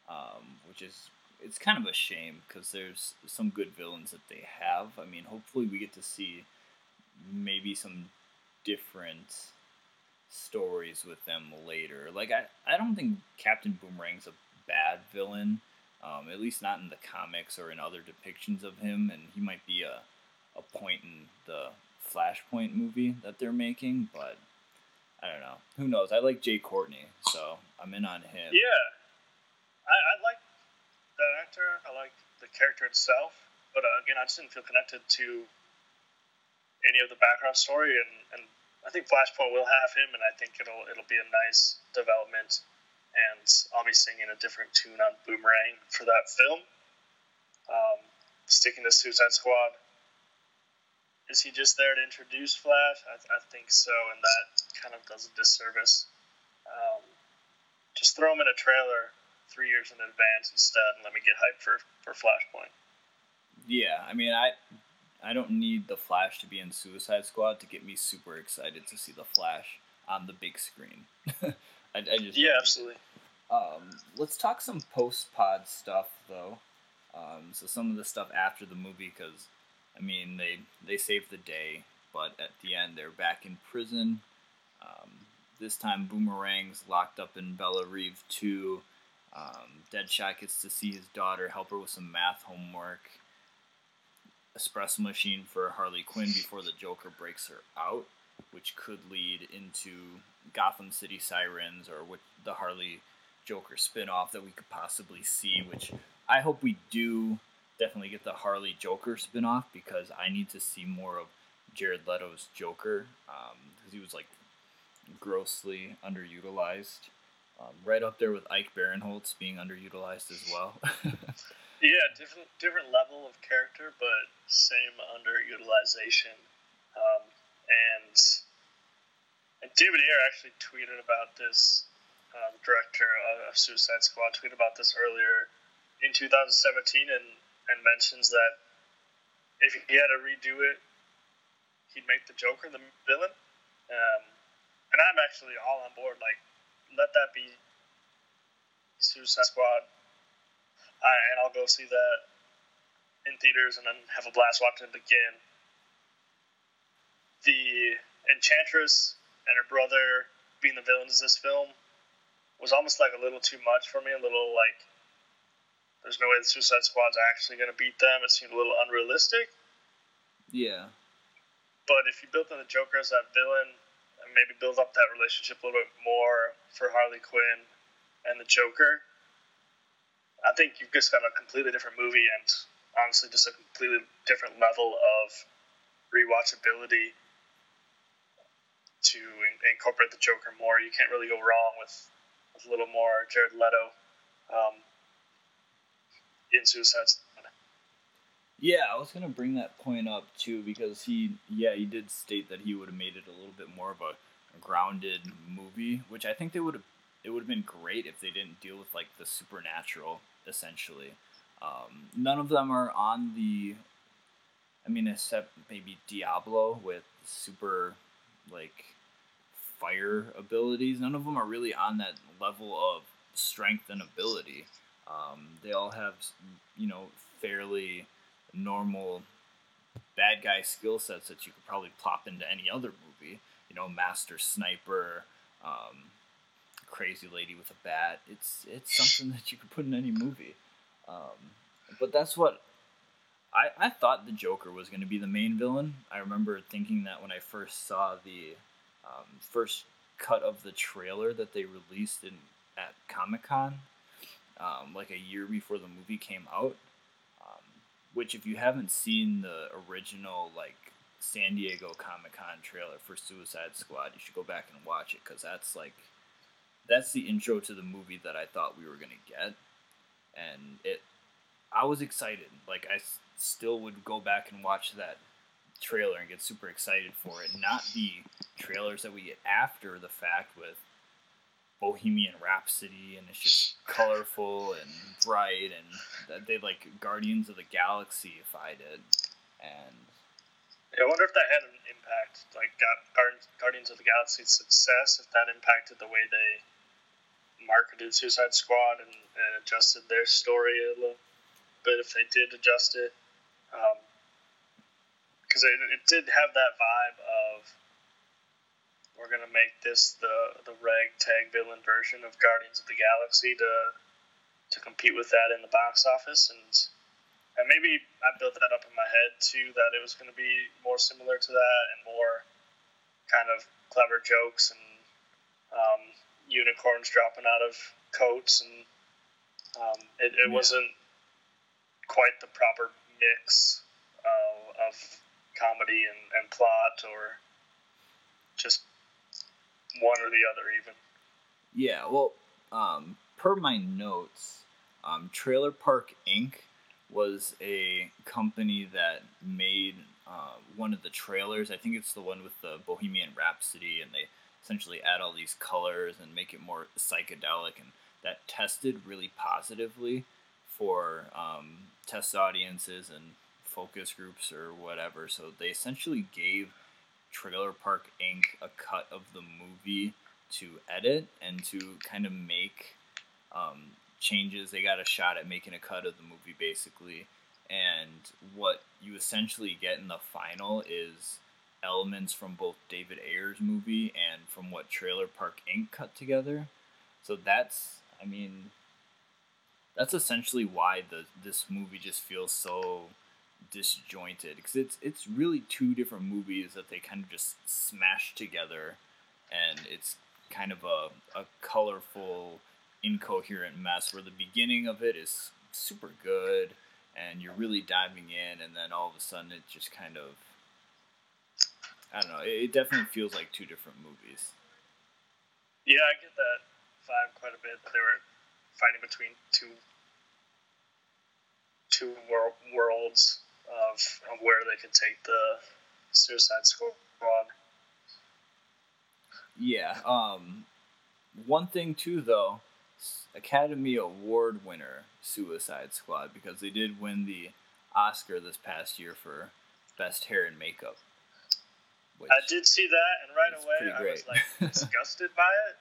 um, which is it's kind of a shame because there's some good villains that they have. I mean, hopefully we get to see maybe some different stories with them later. Like I, I don't think Captain Boomerang's a bad villain, um, at least not in the comics or in other depictions of him, and he might be a a point in the Flashpoint movie that they're making, but I don't know. Who knows? I like Jai Courtney, so I'm in on him. Yeah, I, I like that actor. I like the character itself, but uh, again, I just didn't feel connected to any of the background story, and, and I think Flashpoint will have him, and I think it'll it'll be a nice development, and I'll be singing a different tune on Boomerang for that film. Um, sticking to Suicide Squad. Is he just there to introduce Flash? I, I think so, and that kind of does a disservice. Um, just throw him in a trailer three years in advance instead, and let me get hyped for for Flashpoint. Yeah, I mean, I I don't need the Flash to be in Suicide Squad to get me super excited to see the Flash on the big screen. I, I just Yeah, absolutely. Um, let's talk some post pod stuff though. Um, so some of the stuff after the movie, because I mean they they saved the day, but at the end they're back in prison. Um, this time Boomerang's locked up in Belle Reve too. Um, Deadshot gets to see his daughter, help her with some math homework. espresso machine for Harley Quinn before the Joker breaks her out, which could lead into Gotham City Sirens or what the Harley Joker spinoff that we could possibly see, which I hope we do definitely get the Harley Joker spinoff because I need to see more of Jared Leto's Joker because he was like grossly underutilized. Um, right up there with Ike Barinholtz being underutilized as well. Yeah, different different level of character, but same underutilization. Um, and and David Ayer actually tweeted about this. The director of Suicide Squad tweeted about this earlier in 2017, and and mentions that if he had to redo it, he'd make the Joker the villain. Um, and I'm actually all on board. Like, let that be Suicide Squad I, and I'll go see that in theaters and then have a blast watching it again. The Enchantress and her brother being the villains of this film was almost like a little too much for me. A little like, there's no way the Suicide Squad's actually going to beat them. It seemed a little unrealistic. Yeah. But if you built in the Joker as that villain, maybe build up that relationship a little bit more for Harley Quinn and the Joker, I think you've just got a completely different movie and honestly just a completely different level of rewatchability to in- incorporate the Joker more. You can't really go wrong with, with a little more Jared Leto um, in Suicide. Yeah, I was gonna bring that point up too because he, yeah, he did state that he would have made it a little bit more of a, grounded movie, which I think they would have. It would have been great if they didn't deal with like the supernatural essentially. Um, none of them are on the. I mean, except maybe Diablo with super like fire abilities. None of them are really on that level of strength and ability. Um, they all have, you know, fairly normal bad guy skill sets that you could probably plop into any other movie. You know, master sniper, um, crazy lady with a bat. It's it's something that you could put in any movie. Um, but that's what I, I thought the Joker was going to be the main villain. I remember thinking that when I first saw the um, first cut of the trailer that they released in at Comic Con, um, like a year before the movie came out. Which, if you haven't seen the original like San Diego Comic Con trailer for Suicide Squad, you should go back and watch it because that's like that's the intro to the movie that I thought we were gonna get, and it. I was excited. Like I s- still would go back and watch that trailer and get super excited for it. Not the trailers that we get after the fact with Bohemian Rhapsody and it's just colorful and bright and they like Guardians of the Galaxy if I did. And Yeah, I wonder if that had an impact, like Guardians, of the Galaxy's success, if that impacted the way they marketed Suicide Squad and, and adjusted their story a little bit, if they did adjust it. Um, because it, it did have that vibe of we're going to make this the, the ragtag villain version of Guardians of the Galaxy to to compete with that in the box office and and maybe I built that up in my head too that it was going to be more similar to that and more kind of clever jokes and um, unicorns dropping out of coats and um, it, it Yeah. wasn't quite the proper mix uh, of comedy and, and plot or just one or the other even Yeah, well, um, per my notes, um, Trailer Park Inc. was a company that made uh, one of the trailers. I think it's the one with the Bohemian Rhapsody, and they essentially add all these colors and make it more psychedelic, and that tested really positively for um, test audiences and focus groups or whatever. So they essentially gave Trailer Park Inc. a cut of the movie to edit and to kind of make um, changes. They got a shot at making a cut of the movie basically. And what you essentially get in the final is elements from both David Ayer's movie and from what Trailer Park Inc. cut together. So that's, I mean, that's essentially why the this movie just feels so disjointed because it's it's really two different movies that they kind of just smash together, and it's kind of a a colorful, incoherent mess where the beginning of it is super good and you're really diving in, and then all of a sudden it just kind of I don't know. It, it definitely feels like two different movies. Yeah, I get that vibe quite a bit. They were fighting between two two wor- worlds of, of where they could take the Suicide Squad. Yeah. Um, one thing too, though, Academy Award winner Suicide Squad because they did win the Oscar this past year for best hair and makeup. I did see that, and right away I was like disgusted by it.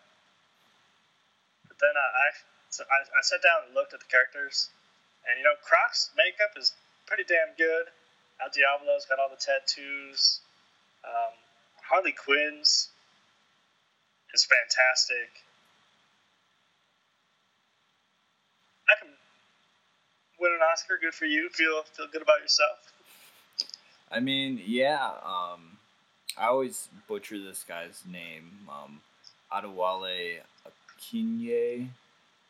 But then I, I, so I, I sat down and looked at the characters, and you know, Croc's makeup is pretty damn good. El Diablo's got all the tattoos. Um, Harley Quinn's is fantastic. I can win an Oscar. Good for you. Feel feel good about yourself. I mean, yeah. Um, I always butcher this guy's name. Um, Adewale Akinye,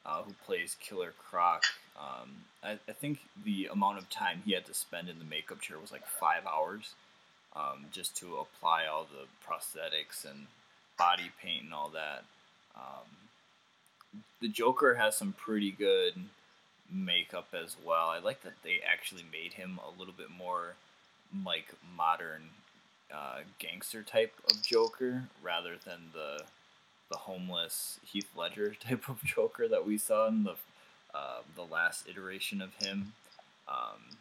uh, who plays Killer Croc. Um, I, I think the amount of time he had to spend in the makeup chair was like five hours, um, just to apply all the prosthetics and body paint and all that. Um, the Joker has some pretty good makeup as well. I like that they actually made him a little bit more like modern uh, gangster type of Joker rather than the the homeless Heath Ledger type of Joker that we saw in the uh, the last iteration of him. Um,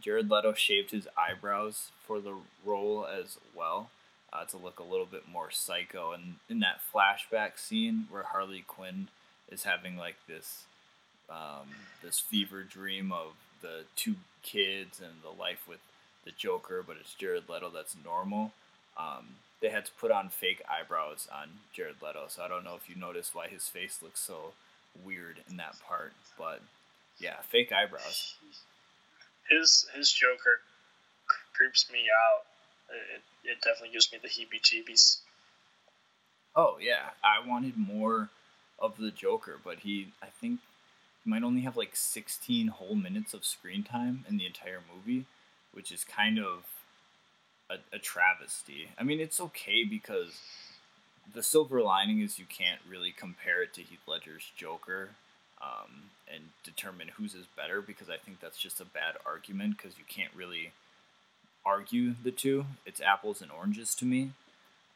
Jared Leto shaved his eyebrows for the role as well uh, to look a little bit more psycho. And in that flashback scene where Harley Quinn is having like this um, this fever dream of the two kids and the life with the Joker, but it's Jared Leto that's normal. Um, they had to put on fake eyebrows on Jared Leto, so I don't know if you noticed why his face looks so weird in that part, but yeah, fake eyebrows. his his Joker creeps me out. It, it definitely gives me the heebie-jeebies. Oh yeah, I wanted more of the Joker, but he, I think, he might only have like 16 whole minutes of screen time in the entire movie, which is kind of a, a travesty. I mean, it's okay because the silver lining is you can't really compare it to Heath Ledger's Joker um, and determine whose is better because I think that's just a bad argument because you can't really argue the two. It's apples and oranges to me.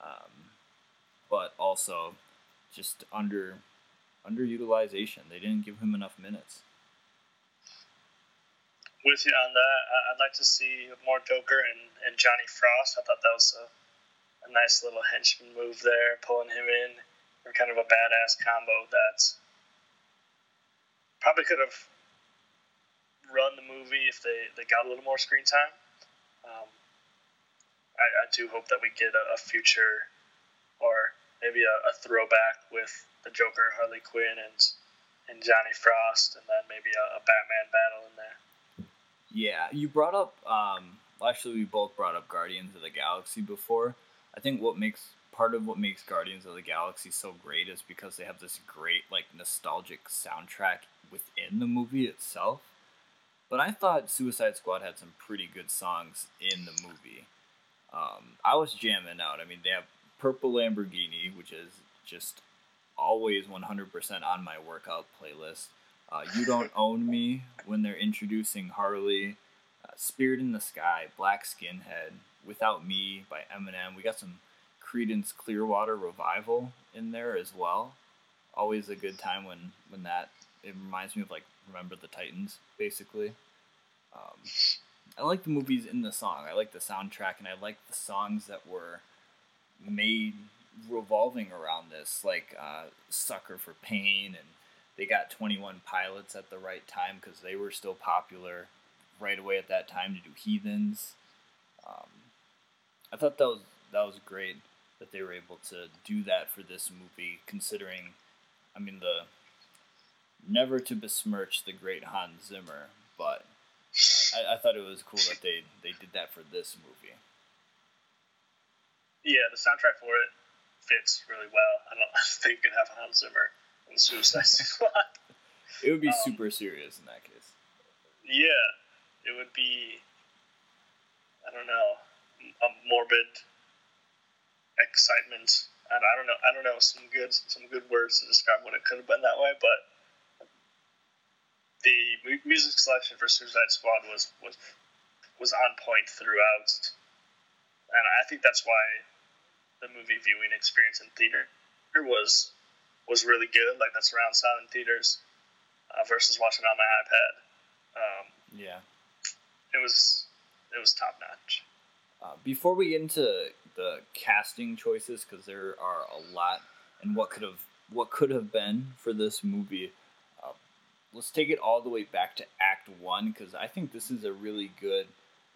Um, but also just under underutilization. They didn't give him enough minutes. With you on that, I'd like to see more Joker and, and Johnny Frost. I thought that was a, a nice little henchman move there, pulling him in. They're kind of a badass combo that probably could have run the movie if they, they got a little more screen time. Um, I, I do hope that we get a, a future or maybe a, a throwback with the Joker, Harley Quinn, and and Johnny Frost, and then maybe a, a Batman battle in there. Yeah, you brought up. Um, actually, we both brought up Guardians of the Galaxy before. I think what makes part of what makes Guardians of the Galaxy so great is because they have this great like nostalgic soundtrack within the movie itself. But I thought Suicide Squad had some pretty good songs in the movie. Um, I was jamming out. I mean, they have Purple Lamborghini, which is just always 100% on my workout playlist. Uh, you Don't Own Me when they're introducing Harley. Uh, Spirit in the Sky, Black Skinhead, Without Me by Eminem. We got some Creedence Clearwater Revival in there as well. Always a good time when, when that, it reminds me of like Remember the Titans, basically. Um, I like the movies in the song. I like the soundtrack, and I like the songs that were made revolving around this, like uh, "Sucker for Pain," and they got Twenty One Pilots at the right time because they were still popular right away at that time to do Heathens. Um, I thought that was that was great that they were able to do that for this movie, considering, I mean the never to besmirch the great Hans Zimmer, but I, I thought it was cool that they they did that for this movie. Yeah, the soundtrack for it fits really well. I don't think you could have Hans Zimmer in the Suicide Squad. It would be Um, super serious in that case. yeah, it would be. I don't know, a morbid excitement. And I don't know. I don't know some good some good words to describe what it could have been that way, but the music selection for Suicide Squad was was was on point throughout, and I think that's why the movie viewing experience in theater was was really good. Like that surround sound in theaters uh, versus watching on my iPad. Um, Yeah. it was it was top notch. Uh, before we get into the casting choices, because there are a lot, and what could have what could have been for this movie, uh, let's take it all the way back to Act One, because I think this is a really good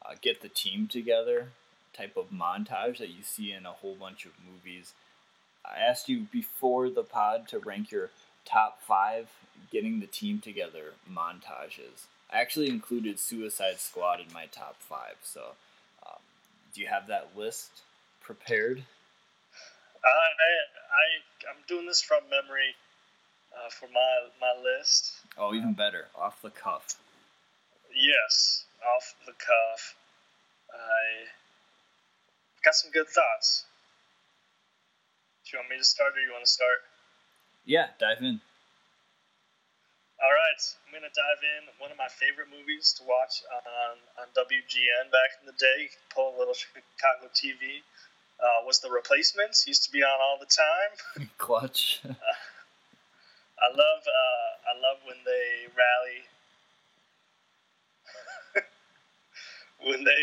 uh, get the team together type of montage that you see in a whole bunch of movies. I asked you before the pod to rank your top five getting the team together montages. I actually included Suicide Squad in my top five, so. Do you have that list prepared? I I I'm doing this from memory uh, for my my list. Oh, even better, off the cuff. Yes, off the cuff. I got some good thoughts. Do you want me to start, or you want to start? Yeah, dive in. All right, I'm gonna dive in. One of my favorite movies to watch on on WGN back in the day. Pull a little Chicago TV. Uh, was the Replacements? Used to be on all the time. Clutch. I love uh, I love when they rally when they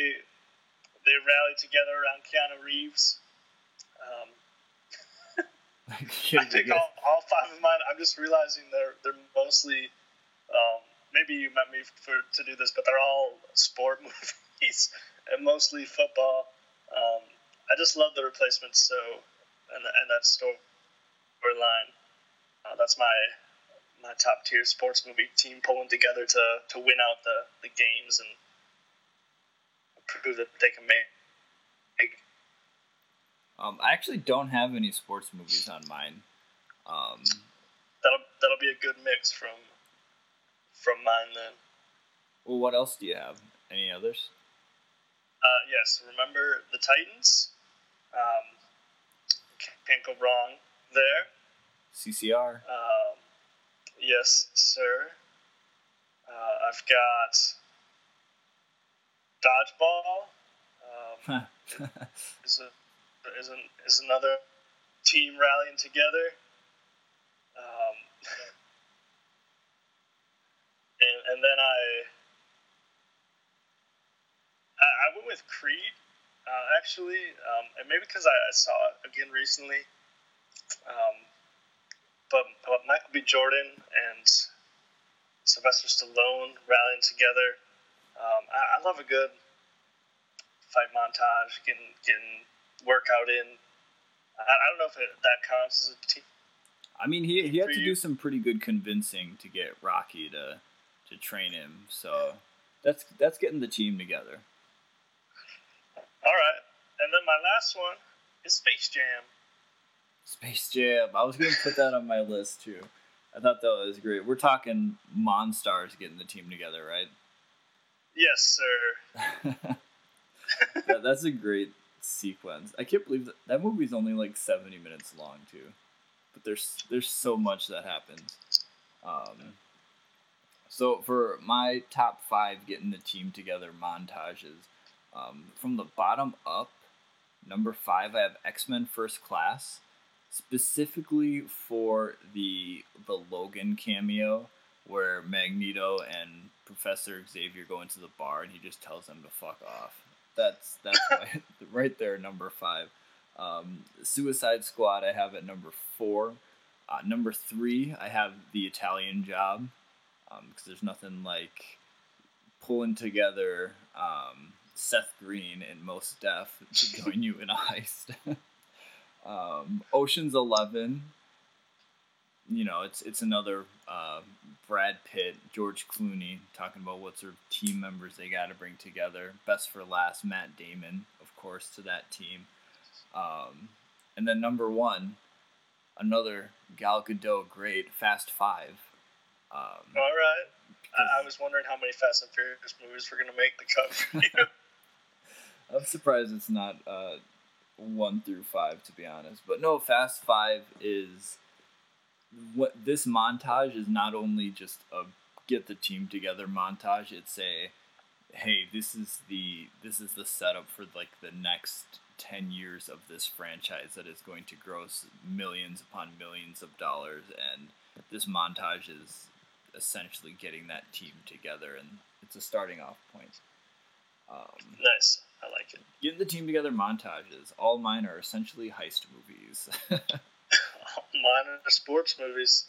they rally together around Keanu Reeves. Um, I think all, all five of mine. I'm just realizing they're they're mostly. Um, maybe you meant me for to do this, but they're all sport movies and mostly football. Um, I just love the replacements so and and that storyline. Uh, that's my my top tier sports movie team pulling together to, to win out the, the games and prove that they can make. make Um, I actually don't have any sports movies on mine. Um, that'll that'll be a good mix from from mine then. well, what else do you have? Any others? Uh, yes, remember the Titans. Um, can't go wrong there. CCR. Um, yes, sir. Uh, I've got dodgeball. Um, is a, is, an, is another team rallying together. Um, and, and then I, I I went with Creed uh, actually, um, and maybe because I, I saw it again recently. Um, but, but Michael B. Jordan and Sylvester Stallone rallying together. Um, I, I love a good fight montage, getting getting workout in. I, I don't know if it, that counts as a team. I mean, he he had to you. do some pretty good convincing to get Rocky to to train him. So that's that's getting the team together. All right, and then my last one is Space Jam. Space Jam. I was gonna put that on my list too. I thought that was great. We're talking Monstars getting the team together, right? Yes, sir. that, that's a great sequence. I can't believe that that movie's only like seventy minutes long too, but there's there's so much that happens. Um, so for my top five getting the team together montages, um, from the bottom up, number five I have X Men First Class, specifically for the the Logan cameo where Magneto and Professor Xavier go into the bar and he just tells them to fuck off. That's that's my, right there, number five. Um, Suicide Squad, I have at number four. Uh, number three, I have the Italian Job, because there's nothing like pulling together um, Seth Green and Mos Def to join you in a heist. um, Ocean's Eleven, you know, it's it's another uh, Brad Pitt, George Clooney talking about what sort of team members they got to bring together. Best for last, Matt Damon, of course, to that team. Um, and then number one, another Gal Gadot great, Fast Five. Um, All right. I, I was wondering how many Fast and Furious movies were going to make the cut for you. I'm surprised it's not uh, one through five, to be honest. But no, Fast Five is what this montage is not only just a get the team together montage. It's a hey, this is the this is the setup for like the next ten years of this franchise that is going to gross millions upon millions of dollars, and this montage is essentially getting that team together, and it's a starting off point. Um, nice. I like it. Getting the team together montages. All mine are essentially heist movies. Mine are sports movies.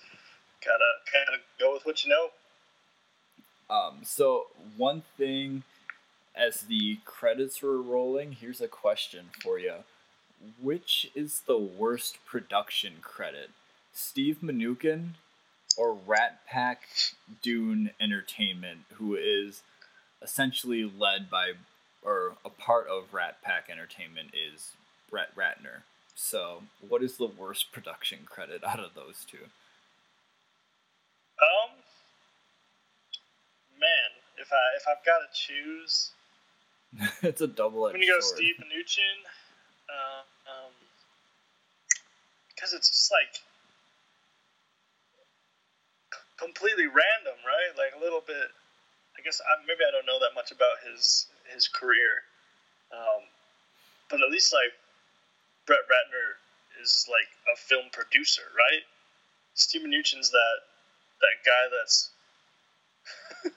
Gotta gotta go with what you know. um, so one thing, as the credits were rolling, here's a question for you: Which is the worst production credit, Steve Mnuchin or Rat Pack Dune Entertainment, who is essentially led by or a part of RatPac Entertainment is Brett Ratner. So, what is the worst production credit out of those two? Um, man, if I if I've got to choose, it's a double I'm gonna go sword. Steve Mnuchin. Uh, um, because it's just like completely random, right? Like a little bit. I guess I, maybe I don't know that much about his his career, um, but at least like Brett Ratner is like a film producer, right? Steve Mnuchin's that that guy that's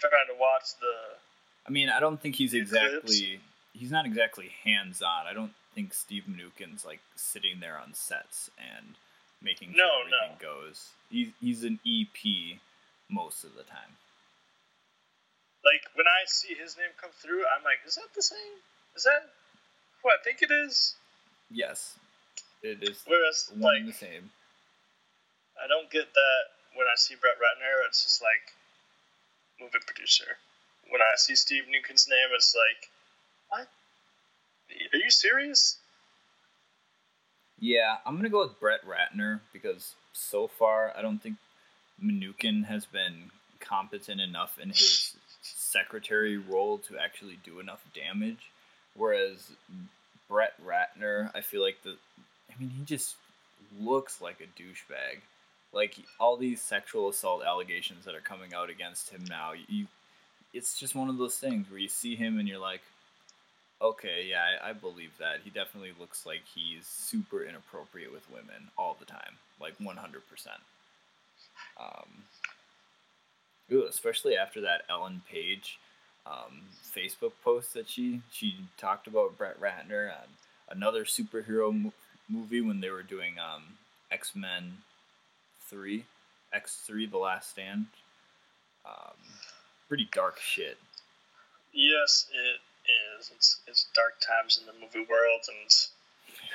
trying to watch the I mean, I don't think he's exactly. He's not exactly hands on. I don't think Steve Mnuchin's like sitting there on sets and making sure No, everything no. goes. He's he's an EP most of the time. like when I see his name come through, I'm like, is that the same? Is that who I think it is? Yes, it is Whereas one like the same. I don't get that when I see Brett Ratner. It's just like movie producer. When I see Steve Mnuchin's name, it's like, what? Are you serious? Yeah, I'm gonna go with Brett Ratner because so far I don't think Mnuchin has been competent enough in his secretary role to actually do enough damage. Whereas Brett Ratner, I feel like the, I mean, he just looks like a douchebag. Like all these sexual assault allegations that are coming out against him now, you, it's just one of those things where you see him and you're like, Okay, yeah, I, I believe that. He definitely looks like he's super inappropriate with women all the time, like 100%. Um, ooh, especially after that Ellen Page um, Facebook post that she she talked about Brett Ratner and another superhero mo- movie when they were doing um, X Men Three, X Three: The Last Stand. Um, pretty dark shit. Yes, it is. It's it's dark times in the movie world, and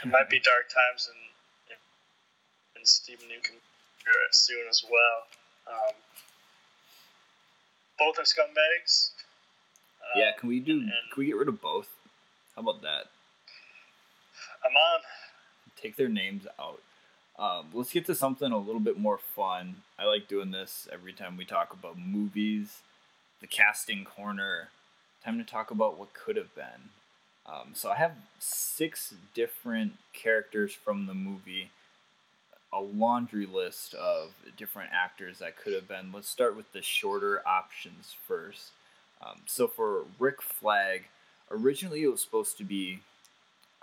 it might be dark times in in, in Steve Mnuchin soon as well. Um, both are scumbags. Um, Yeah, can we do? and- Can we get rid of both? How about that? I'm on. Take their names out. Um, let's get to something a little bit more fun. I like doing this every time we talk about movies. The casting corner. Time to talk about what could have been. Um, so I have six different characters from the movie. A laundry list of different actors that could have been. Let's start with the shorter options first. Um, so for Rick Flag, originally it was supposed to be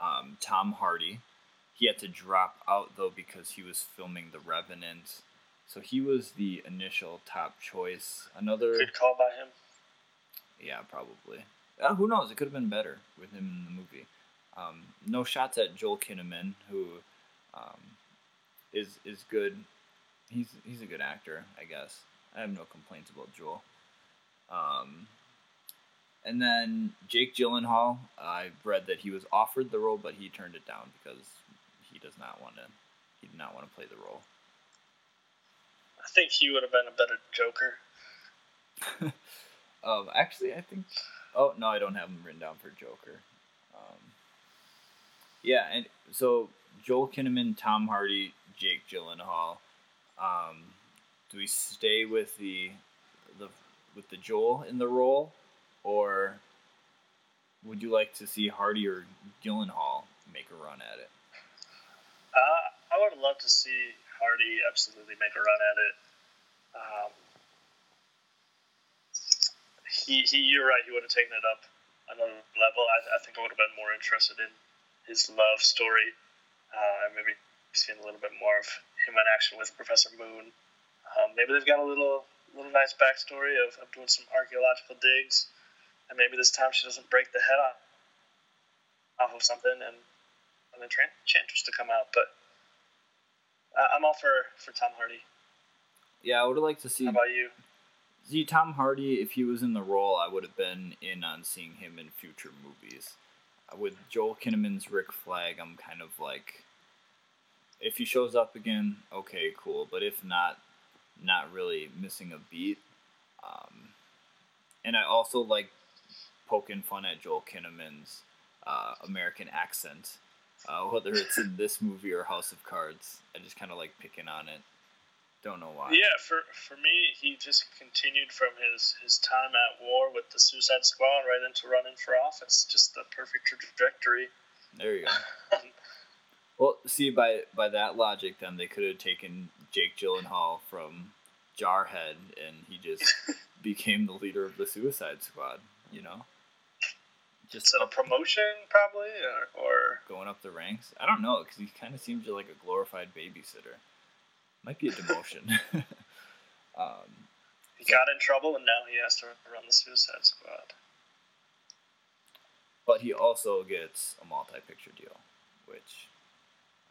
um, Tom Hardy. He had to drop out though because he was filming The Revenant. So he was the initial top choice. Another, Good call by him. yeah, probably. Uh, who knows? It could have been better with him in the movie. Um, no shots at Joel Kinnaman, who um, is is good. He's he's a good actor, I guess. I have no complaints about Joel. Um, and then Jake Gyllenhaal, I read that he was offered the role, but he turned it down because he does not want to. He did not want to play the role. I think he would have been a better Joker. Um, actually, I think. Oh no, I don't have him written down for Joker. Um, yeah, and so Joel Kinnaman, Tom Hardy, Jake Gyllenhaal. Um, do we stay with the the with the Joel in the role, or would you like to see Hardy or Gyllenhaal make a run at it? Uh, I would love to see Hardy absolutely make a run at it. Um, he, he, you're right. He would have taken it up another level. I, I think I would have been more interested in his love story, uh, and maybe seen a little bit more of him in action with Professor Moone. Um, maybe they've got a little little nice backstory of, of doing some archaeological digs, and maybe this time she doesn't break the head off, off of something and and then Tran- Enchantress to come out. But uh, I'm all for for Tom Hardy. Yeah, I would have liked to see. How about you? See, Tom Hardy, if he was in the role, I would have been in on seeing him in future movies. Uh, With Joel Kinnaman's Rick Flag, I'm kind of like, if he shows up again, okay, cool. But if not, not really missing a beat. Um, and I also like poking fun at Joel Kinnaman's uh, American accent, uh, whether it's in this movie or House of Cards. I just kind of like picking on it. Don't know why. Yeah, for for me, he just continued from his his time at war with the Suicide Squad right into running for office. Just the perfect trajectory. There you go. Well, see, by by that logic, then they could have taken Jake Gyllenhaal from Jarhead, and he just became the leader of the Suicide Squad. You know, just a promotion, probably, or, or going up the ranks. I don't know because he kind of seems like a glorified babysitter. Might be a demotion. um, he got in trouble and now he has to run the Suicide Squad. but he also gets a multi-picture deal, which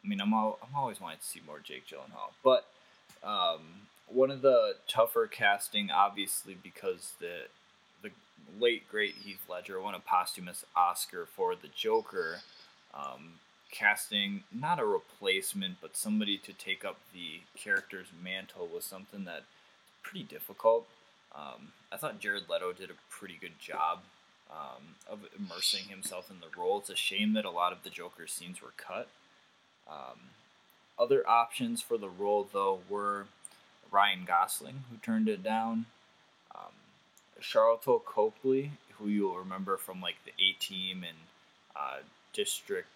I mean, I'm all, I'm always wanting to see more Jake Gyllenhaal, but um, one of the tougher casting, obviously, because the late great Heath Ledger won a posthumous Oscar for the Joker, um, casting not a replacement, but somebody to take up the character's mantle was something that pretty difficult. Um, I thought Jared Leto did a pretty good job um, of immersing himself in the role. It's a shame that a lot of the Joker scenes were cut. Um, other options for the role, though, were Ryan Gosling, who turned it down, Sharlto Copley, who you'll remember from like the A Team and uh, District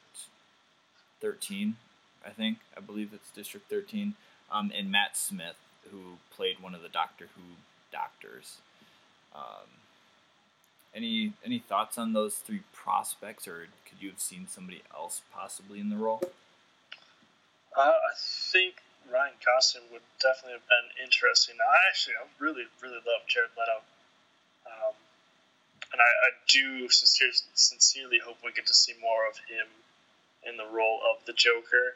13, I think. I believe it's District 13, um, and Matt Smith, who played one of the Doctor Who doctors. Um, any any thoughts on those three prospects, or could you have seen somebody else possibly in the role? Uh, I think Ryan Gosling would definitely have been interesting. I actually, I really, really love Jared Leto. And I, I do sincerely, sincerely hope we get to see more of him in the role of the Joker.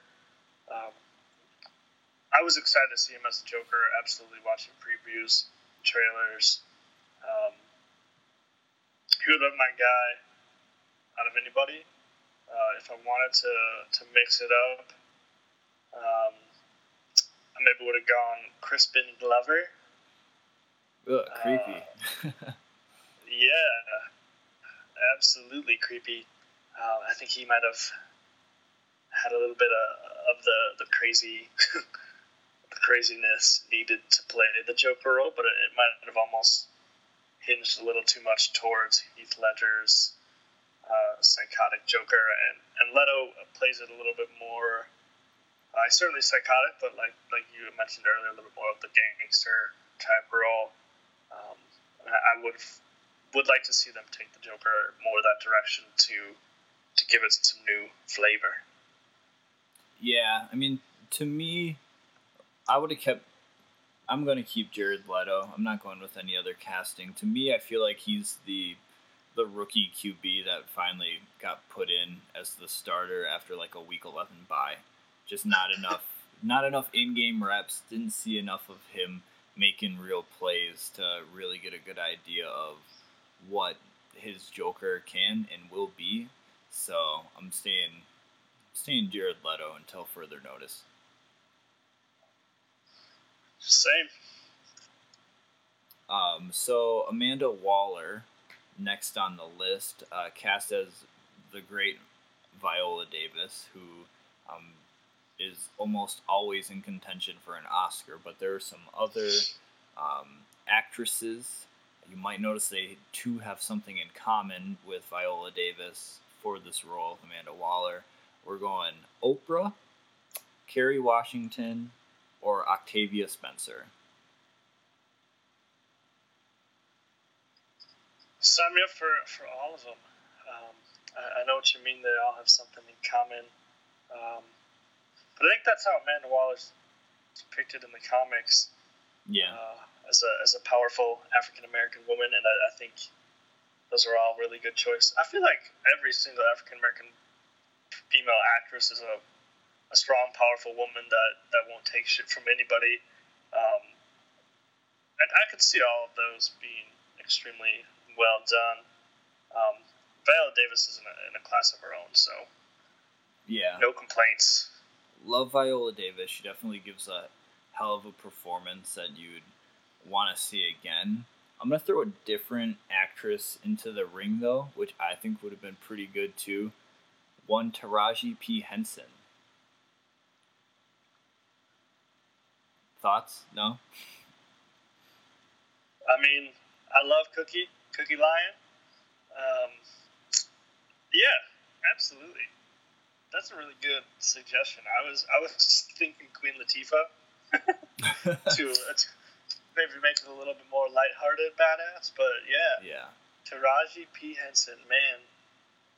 Um, I was excited to see him as the Joker, absolutely watching previews, trailers. Um, he would have been my guy out of anybody. Uh, if I wanted to, to mix it up, um, I maybe would have gone Crispin Glover. Ugh, creepy. Yeah, absolutely creepy. Uh, I think he might have had a little bit of, of the the crazy, the craziness needed to play the Joker role, but it, it might have almost hinged a little too much towards Heath Ledger's uh, psychotic Joker, and and Leto plays it a little bit more. Uh, certainly psychotic, but like like you mentioned earlier, a little bit more of the gangster type role. Um, I, I would would like to see them take the Joker more that direction to to give it some new flavor. Yeah, I mean, to me, I would have kept. I'm going to keep Jared Leto. I'm not going with any other casting. To me, I feel like he's the the rookie QB that finally got put in as the starter after like a week 11 bye. Just not enough, not enough in-game reps. Didn't see enough of him making real plays to really get a good idea of what his Joker can and will be. So I'm staying staying Jared Leto until further notice. Same. Um, so Amanda Waller, next on the list, uh, cast as the great Viola Davis, who um, is almost always in contention for an Oscar. But there are some other um, actresses. You might notice they too have something in common with Viola Davis for this role, Amanda Waller. We're going Oprah, Kerry Washington, or Octavia Spencer. Sign me up for, for all of them. Um, I, I know what you mean. They all have something in common. Um, but I think that's how Amanda Waller's depicted in the comics Yeah. uh, as a as a powerful African American woman, and I, I think those are all really good choices. I feel like every single African American female actress is a, a strong, powerful woman that, that won't take shit from anybody. Um, and I could see all of those being extremely well done. Um, Viola Davis is in a, in a class of her own, so Yeah. no complaints. Love Viola Davis. She definitely gives a hell of a performance that you'd want to see again. I'm going to throw a different actress into the ring, though, which I think would have been pretty good too. One Taraji P. Henson. Thoughts? No? I mean, I love Cookie, Cookie Lyon. Um, yeah, absolutely. That's a really good suggestion. I was I was thinking Queen Latifah to, uh, to maybe make it a little bit more lighthearted, badass. But yeah, yeah. Taraji P Henson, man,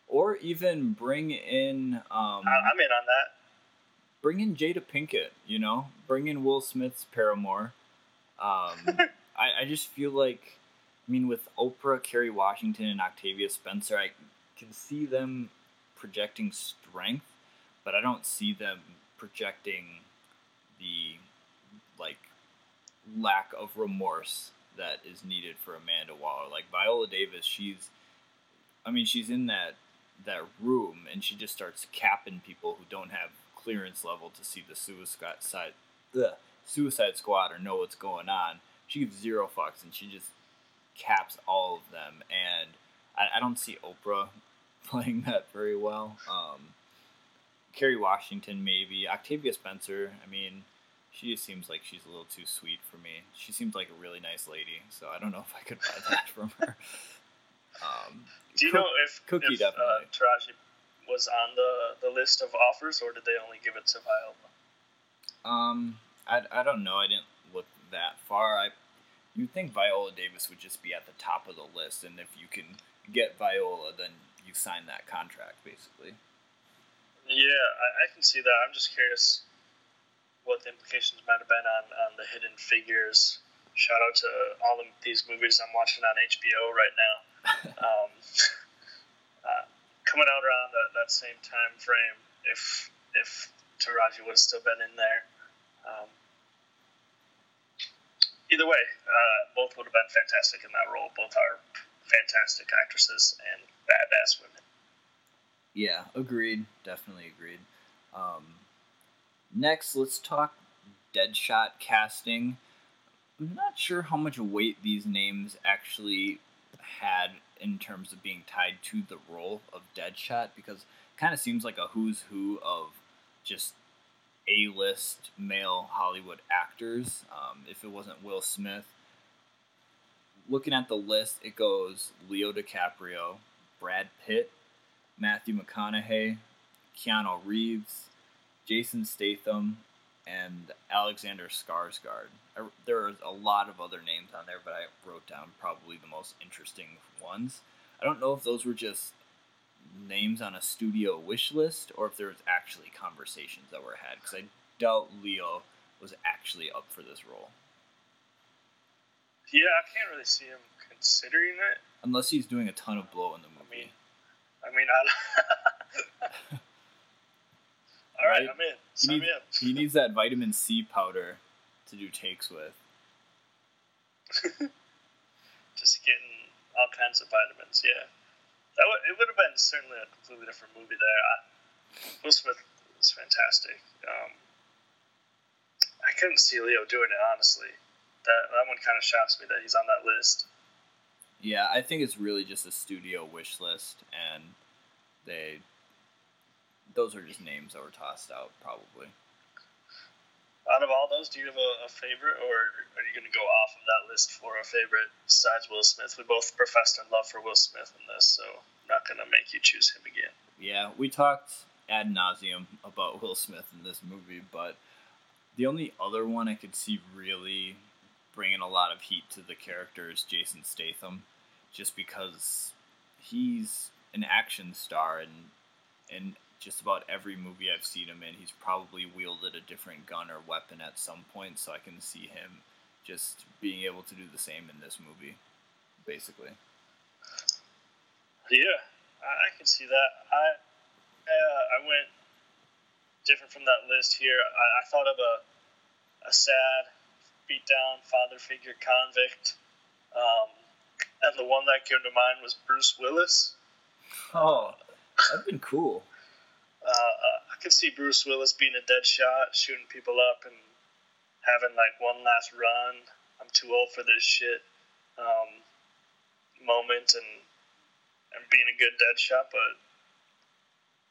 Or even bring in um, I, I'm in on that. bring in Jada Pinkett, you know, bring in Will Smith's paramour. Um, I, I just feel like, I mean, with Oprah, Kerry Washington, and Octavia Spencer, I can see them projecting strength, but I don't see them projecting the like lack of remorse that is needed for Amanda Waller. Like Viola Davis, she's, I mean, she's in that that room and she just starts capping people who don't have clearance level to see the suicide the Suicide Squad or know what's going on. She gives zero fucks and she just caps all of them. And I, I don't see Oprah playing that very well. Um, Kerry Washington, maybe. Octavia Spencer, I mean, she just seems like she's a little too sweet for me. She seems like a really nice lady, so I don't know if I could buy that from her. Um, Do you Cook- know if Cookie if, uh. Taraji was on the, the list of offers, or did they only give it to Viola? Um, I, I don't know. I didn't look that far. I you'd think Viola Davis would just be at the top of the list, and if you can get Viola, then you sign that contract, basically. Yeah, I, I can see that. I'm just curious what the implications might have been on, on the Hidden Figures. Shout out to all of these movies I'm watching on HBO right now. Um, uh, coming out around that, that same time frame, if if Taraji would have still been in there. Um, either way, uh, both would have been fantastic in that role. Both are fantastic actresses and badass women. Yeah, agreed. Definitely agreed. Um, next, let's talk Deadshot casting. I'm not sure how much weight these names actually had in terms of being tied to the role of Deadshot because it kind of seems like a who's who of just A-list male Hollywood actors. Um, if it wasn't Will Smith, looking at the list, it goes Leo DiCaprio, Brad Pitt, Matthew McConaughey, Keanu Reeves, Jason Statham, and Alexander Skarsgård. I, there are a lot of other names on there, but I wrote down probably the most interesting ones. I don't know if those were just names on a studio wish list or if there was actually conversations that were had because I doubt Leo was actually up for this role Yeah, I can't really see him considering it. unless he's doing a ton of blow in the I movie. mean, I mean, I. All right, Right? I'm in. He Sign needs, he needs that vitamin C powder to do takes with. Just getting all kinds of vitamins. Yeah, that would it would have been certainly a completely different movie there. I, Will Smith was fantastic. Um, I couldn't see Leo doing it honestly. That that one kind of shocks me that he's on that list. Yeah, I think it's really just a studio wish list, and they those are just names that were tossed out, probably. Out of all those, do you have a, a favorite, or are you going to go off of that list for a favorite besides Will Smith? We both professed our love for Will Smith in this, so I'm not going to make you choose him again. Yeah, we talked ad nauseum about Will Smith in this movie, but the only other one I could see really bringing a lot of heat to the character is Jason Statham, just because he's an action star and and just about every movie I've seen him in, he's probably wielded a different gun or weapon at some point, so I can see him just being able to do the same in this movie, basically. Yeah, I, I can see that. I uh, I went different from that list here. I, I thought of a a sad, beat down father figure convict, um, and the one that came to mind was Bruce Willis. Oh, that'd been cool. Uh, I could see Bruce Willis being a dead shot, shooting people up, and having like one last run. I'm too old for this shit. Um, moment and and being a good dead shot, but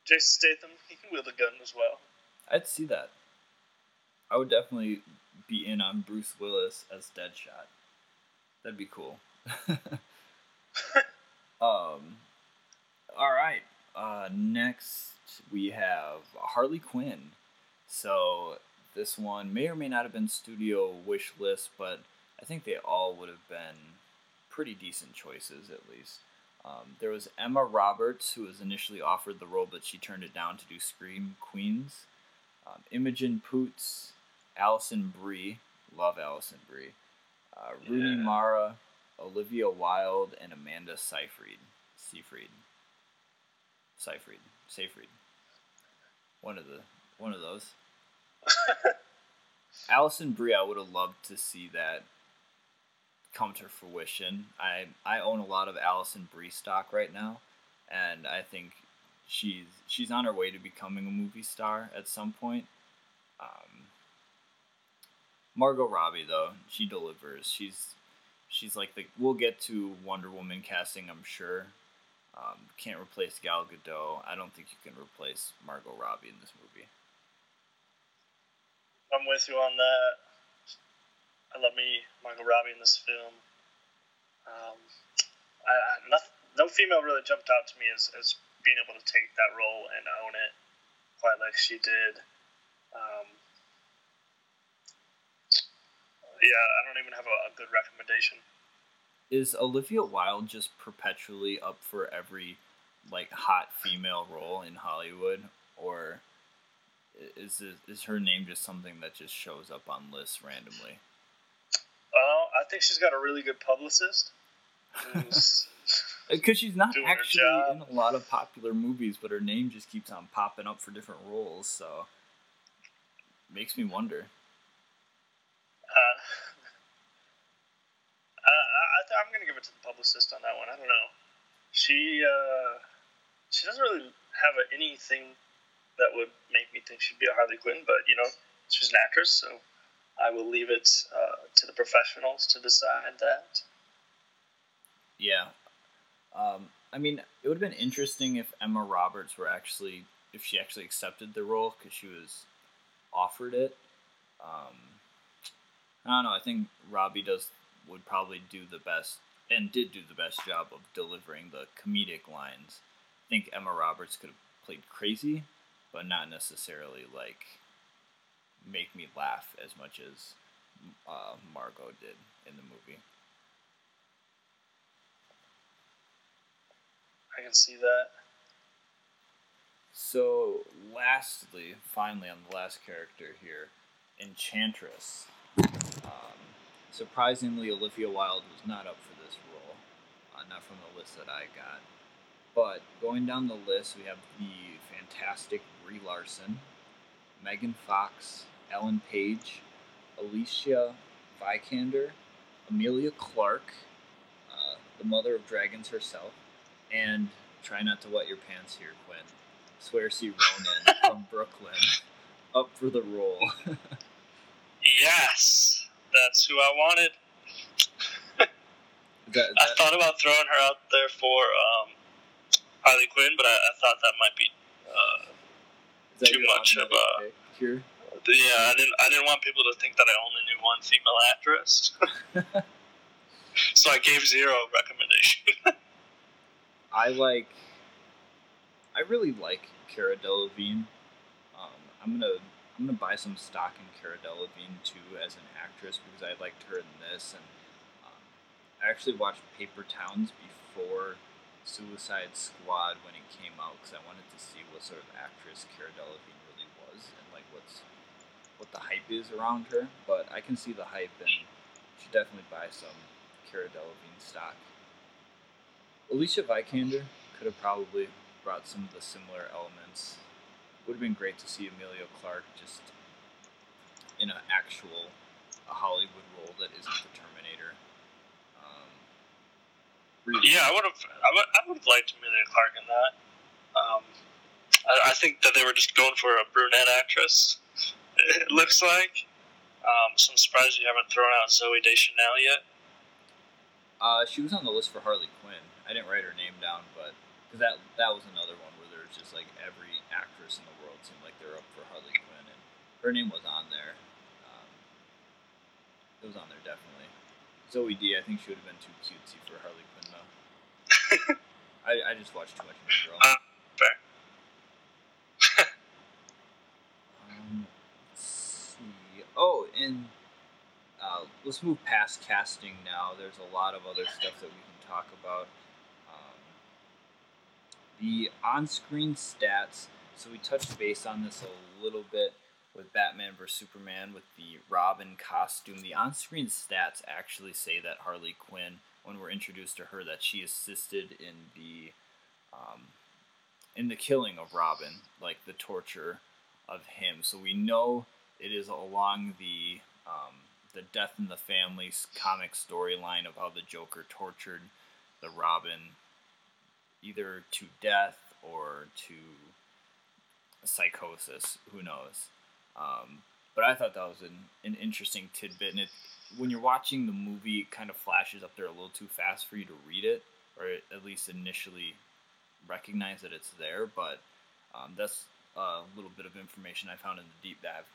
Jason Statham, he can wield a gun as well. I'd see that. I would definitely be in on Bruce Willis as Deadshot. That'd be cool. um, all right. Uh, next we have Harley Quinn. So this one may or may not have been studio wish list, but I think they all would have been pretty decent choices at least. Um, there was Emma Roberts, who was initially offered the role, but she turned it down to do Scream Queens. Um, Imogen Poots, Alison Brie, love Alison Brie, uh, Rooney Yeah. Mara, Olivia Wilde, and Amanda Seyfried. Seyfried. Seyfried. Seyfried. One of the one of those. Alison Brie, I would have loved to see that come to fruition. I I own a lot of Alison Brie stock right now, and I think she's she's on her way to becoming a movie star at some point. Um, Margot Robbie though, she delivers. She's she's like the we'll get to Wonder Woman casting, I'm sure. Um, can't replace Gal Gadot. I don't think you can replace Margot Robbie in this movie. I'm with you on that. I love me Margot Robbie in this film. Um, I, I, noth- no female really jumped out to me as, as being able to take that role and own it quite like she did. Um, yeah, I don't even have a, a good recommendation. Is Olivia Wilde just perpetually up for every like hot female role in Hollywood, or i- is her name just something that just shows up on lists randomly? Uh, I think she's got a really good publicist. Because she's not actually in a lot of popular movies, but her name just keeps on popping up for different roles, so makes me wonder. uh, I, I, th- I'm gonna give it to the publicist on that one. I don't know. She uh, she doesn't really have a, anything that would make me think she'd be a Harley Quinn, but you know, she's an actress, so I will leave it uh, to the professionals to decide that. Yeah. Um, I mean, it would have been interesting if Emma Roberts were actually, if she actually accepted the role because she was offered it. Um, I don't know. I think Robbie does would probably do the best and did do the best job of delivering the comedic lines. I think Emma Roberts could have played crazy, but not necessarily like make me laugh as much as uh, Margot did in the movie. I can see that. So, lastly, finally, on the last character here, Enchantress. Um, surprisingly, Olivia Wilde was not up for not from the list that I got. But going down the list, we have the fantastic Brie Larson, Megan Fox, Ellen Page, Alicia Vikander, Emilia Clarke, uh, the mother of dragons herself, and try not to wet your pants here, Quinn. Saoirse Ronan from Brooklyn up for the role. Yes, that's who I wanted. That, I thought about throwing her out there for um, Harley Quinn, but I, I thought that might be. Uh, too much of a- here. yeah, I didn't. I didn't want people to think that I only knew one female actress, so I gave zero recommendation. I like. I really like Cara Delevingne. Um, I'm gonna I'm gonna buy some stock in Cara Delevingne too as an actress because I liked her in this, and I actually watched Paper Towns before Suicide Squad when it came out because I wanted to see what sort of actress Cara Delevingne really was and like what's what the hype is around her. But I can see the hype and should definitely buy some Cara Delevingne stock. Alicia Vikander could have probably brought some of the similar elements. Would have been great to see Emilia Clarke just in an actual a Hollywood role that isn't. Um, really- yeah, I would have. I would. I would have liked Emilia Clarke in that. Um, I, I think that they were just going for a brunette actress. It looks like. Um, so I'm surprised you haven't thrown out Zooey Deschanel yet. Uh, she was on the list for Harley Quinn. I didn't write her name down, but because that that was another one where there was just like every actress in the world seemed like they're up for Harley Quinn, and her name was on there. Um, it was on there definitely. Zooey D. I think she would have been too cutesy for Harley. I, I just watched too much New Girl. Uh, fair. Um, let's see. Oh, and uh, let's move past casting now. There's a lot of other stuff that we can talk about. Um, the on-screen stats. So we touched base on this a little bit with Batman vs Superman with the Robin costume. The on-screen stats actually say that Harley Quinn, when we're introduced to her, that she assisted in the um, in the killing of Robin, like the torture of him. So we know it is along the um, the death in the family comic storyline of how the Joker tortured the Robin either to death or to psychosis. Who knows? Um, but I thought that was an, an interesting tidbit, and it when you're watching the movie, it kind of flashes up there a little too fast for you to read it, or at least initially recognize that it's there. But um, that's a little bit of information I found in the deep dive.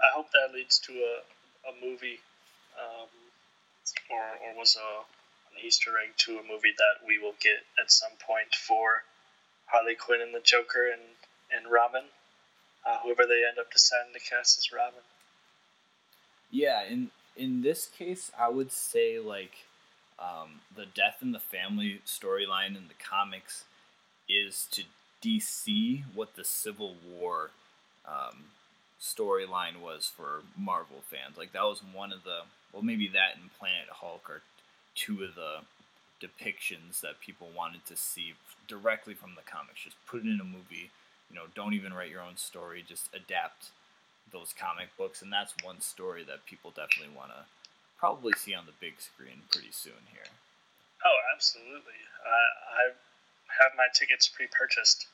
I hope that leads to a, a movie, um, or or was a an Easter egg to a movie that we will get at some point for Harley Quinn and the Joker and and Robin, uh, whoever they end up deciding to cast as Robin. Yeah, in in this case, I would say like um, the death in the family storyline in the comics is to DC what the Civil War um, storyline was for Marvel fans. Like that was one of the well, maybe that and Planet Hulk are two of the depictions that people wanted to see directly from the comics. Just put it in a movie. You know, don't even write your own story. Just adapt those comic books, and that's one story that people definitely want to probably see on the big screen pretty soon here. Oh, absolutely. I, I have my tickets pre-purchased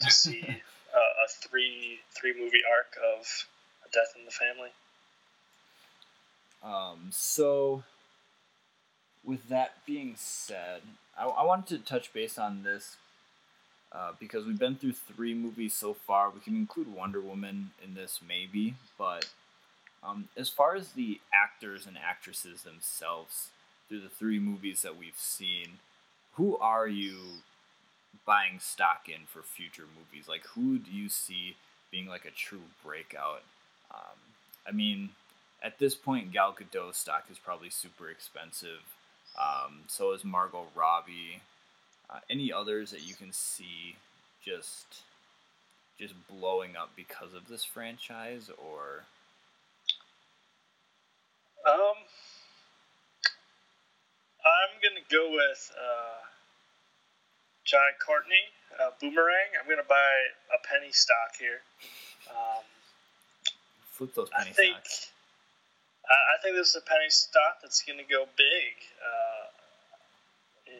to see uh, a three three movie arc of a death in the family. Um, so, with that being said, I, I wanted to touch base on this uh, because we've been through three movies so far. We can include Wonder Woman in this, maybe, but um, as far as the actors and actresses themselves through the three movies that we've seen, who are you buying stock in for future movies? Like, who do you see being like a true breakout? Um, I mean, at this point, Gal Gadot stock is probably super expensive. Um, so is Margot Robbie. Uh, any others that you can see just just blowing up because of this franchise, or Um, I'm gonna go with uh, Jai Courtney, uh, Boomerang. I'm gonna buy a penny stock here. Um, flip those I think stocks? I, I think this is a penny stock that's gonna go big. Uh,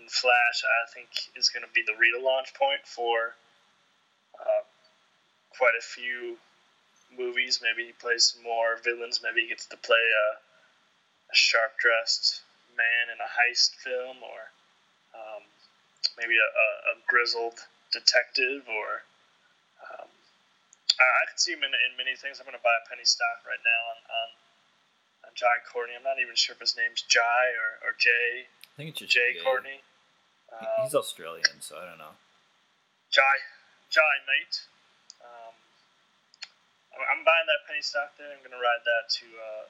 in Flash, I think is gonna be the Rita launch point for uh, quite a few movies. Maybe he plays some more villains. Maybe he gets to play a, a sharp dressed man in a heist film, or um, maybe a, a, a grizzled detective, or um, I, I could see him in, in many things. I'm going to buy a penny stock right now on, on, on Jai Courtney. I'm not even sure if his name's Jai or, or Jay. I think it's just Jay Jay. Courtney. Um, He's Australian, so I don't know. Jai, Jai, mate. Um, I'm- I'm buying that penny stock there. I'm going to ride that to uh,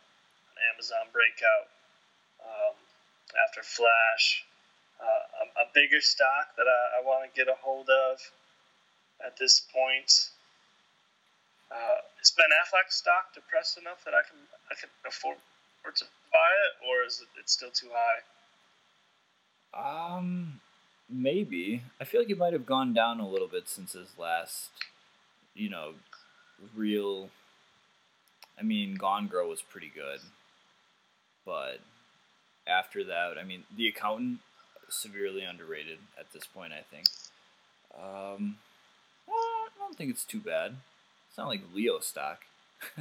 an Amazon breakout um, after Flash. Uh, a, a bigger stock that I, I want to get a hold of at this point. Uh, is Ben Affleck stock depressed enough that I can I can afford to buy it, or is it it's still too high? Um, maybe. I feel like it might have gone down a little bit since his last, you know, real. I mean, Gone Girl was pretty good, but after that, I mean, The Accountant severely underrated at this point. I think. Um, well, I don't think it's too bad. It's not like Leo stock.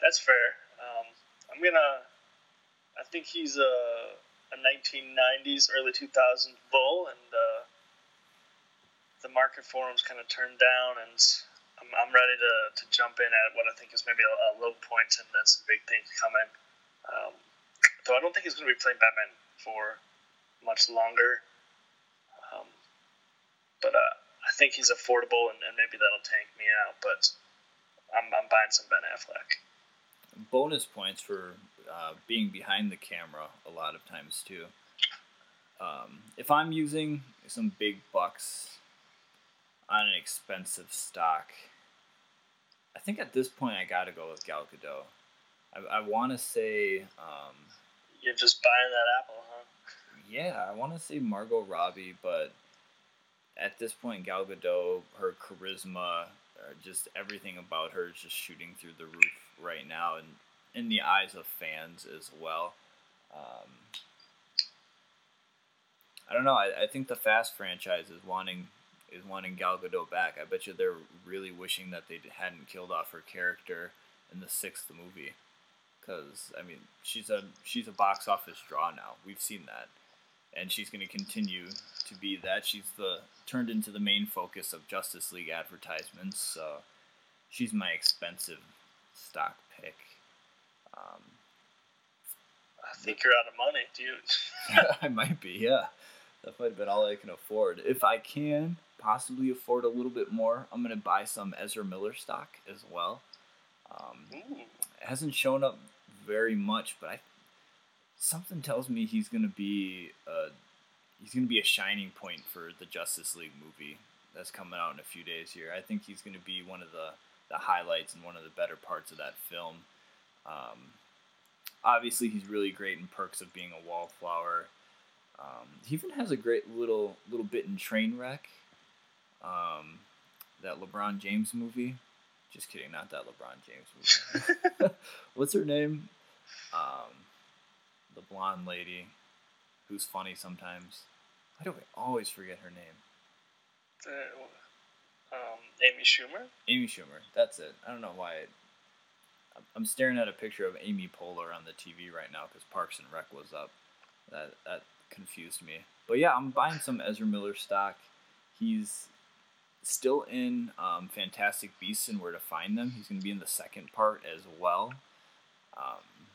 That's fair. Um, I'm gonna. I think he's a, a 1990s, early 2000s bull, and uh, the market for him's kind of turned down, and I'm, I'm ready to, to jump in at what I think is maybe a, a low point and then some big things coming. Um, though I don't think he's going to be playing Batman for much longer. Um, but uh, I think he's affordable, and, and maybe that'll tank me out. But I'm, I'm buying some Ben Affleck. bonus points for uh, being behind the camera a lot of times too. Um, if I'm using some big bucks on an expensive stock, I think at this point I gotta go with Gal Gadot. I, I want to say, um, You're just buying that apple, huh? yeah, I want to say Margot Robbie, but at this point, Gal Gadot, her charisma, uh, just everything about her is just shooting through the roof right now, and in the eyes of fans as well. Um, I don't know. I, I think the Fast franchise is wanting is wanting Gal Gadot back. I bet you they're really wishing that they hadn't killed off her character in the sixth movie, because I mean she's a she's a box office draw now. We've seen that and she's going to continue to be that. She's the turned into the main focus of Justice League advertisements. So she's my expensive stock pick. Um, I think you're out of money, dude. I might be, yeah. That might have been all I can afford. If I can possibly afford a little bit more, I'm going to buy some Ezra Miller stock as well. Um, it hasn't shown up very much, but I something tells me he's gonna be uh he's gonna be a shining point for the Justice League movie that's coming out in a few days here. I think he's gonna be one of the the highlights and one of the better parts of that film. Um, obviously, he's really great in Perks of Being a Wallflower. Um, he even has a great little little bit in Trainwreck, um, that LeBron James movie. Just kidding, not that LeBron James movie. What's her name? Um, the blonde lady who's funny sometimes. Why do I always forget her name? uh, um, Amy Schumer. Amy Schumer. That's it. I don't know why. It, I'm- staring at a picture of Amy Poehler on the TV right now because Parks and Rec was up. That that confused me. But yeah, I'm buying some Ezra Miller stock. He's still in um, Fantastic Beasts and Where to Find Them. He's going to be in the second part as well. Um,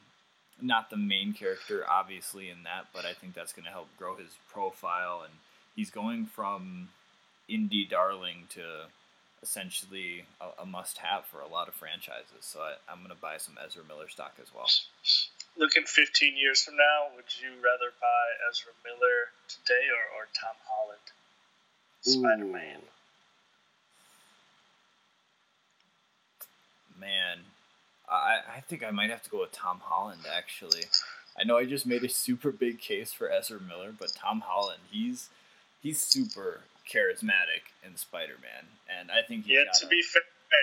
not the main character, obviously, in that, but I think that's going to help grow his profile. And he's going from indie darling to essentially a, a must-have for a lot of franchises. So I, I'm going to buy some Ezra Miller stock as well. Looking 15 years from now, would you rather buy Ezra Miller today or, or Tom Holland? Spider Man. Man, I, I think I might have to go with Tom Holland actually. I know I just made a super big case for Ezra Miller, but Tom Holland, he's he's super charismatic in Spider-Man, and I think Yeah, to a- be fair,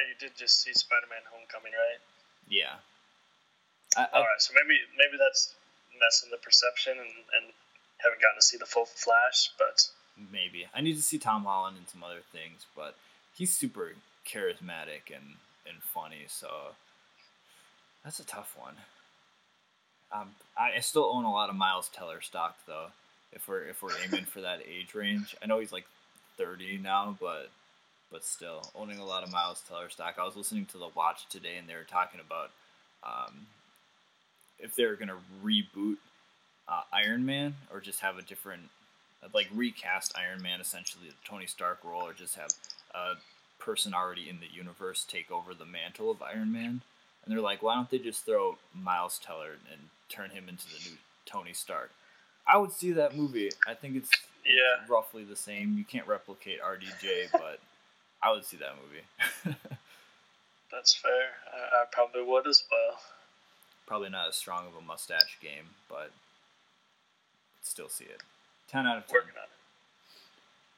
you did just see Spider Man Homecoming, right? yeah. I, I, All right, so maybe maybe that's messing the perception and, and haven't gotten to see the full Flash, but maybe I need to see Tom Holland and some other things, but he's super charismatic and and funny. So that's a tough one. Um, I, I still own a lot of Miles Teller stock though. If we're if we're aiming for that age range, I know he's like thirty now, but but still owning a lot of Miles Teller stock. I was listening to the Watch today, and they were talking about um, if they're gonna reboot uh, Iron Man or just have a different like recast Iron Man essentially the Tony Stark role, or just have a person already in the universe take over the mantle of Iron Man. And they're like, why don't they just throw Miles Teller and turn him into the new Tony Stark? I would see that movie. I think it's Yeah. roughly the same. You can't replicate RDJ, but I would see that movie. That's fair. I, I probably would as well. Probably not as strong of a mustache game, but still see it. Ten out of ten. Working on it.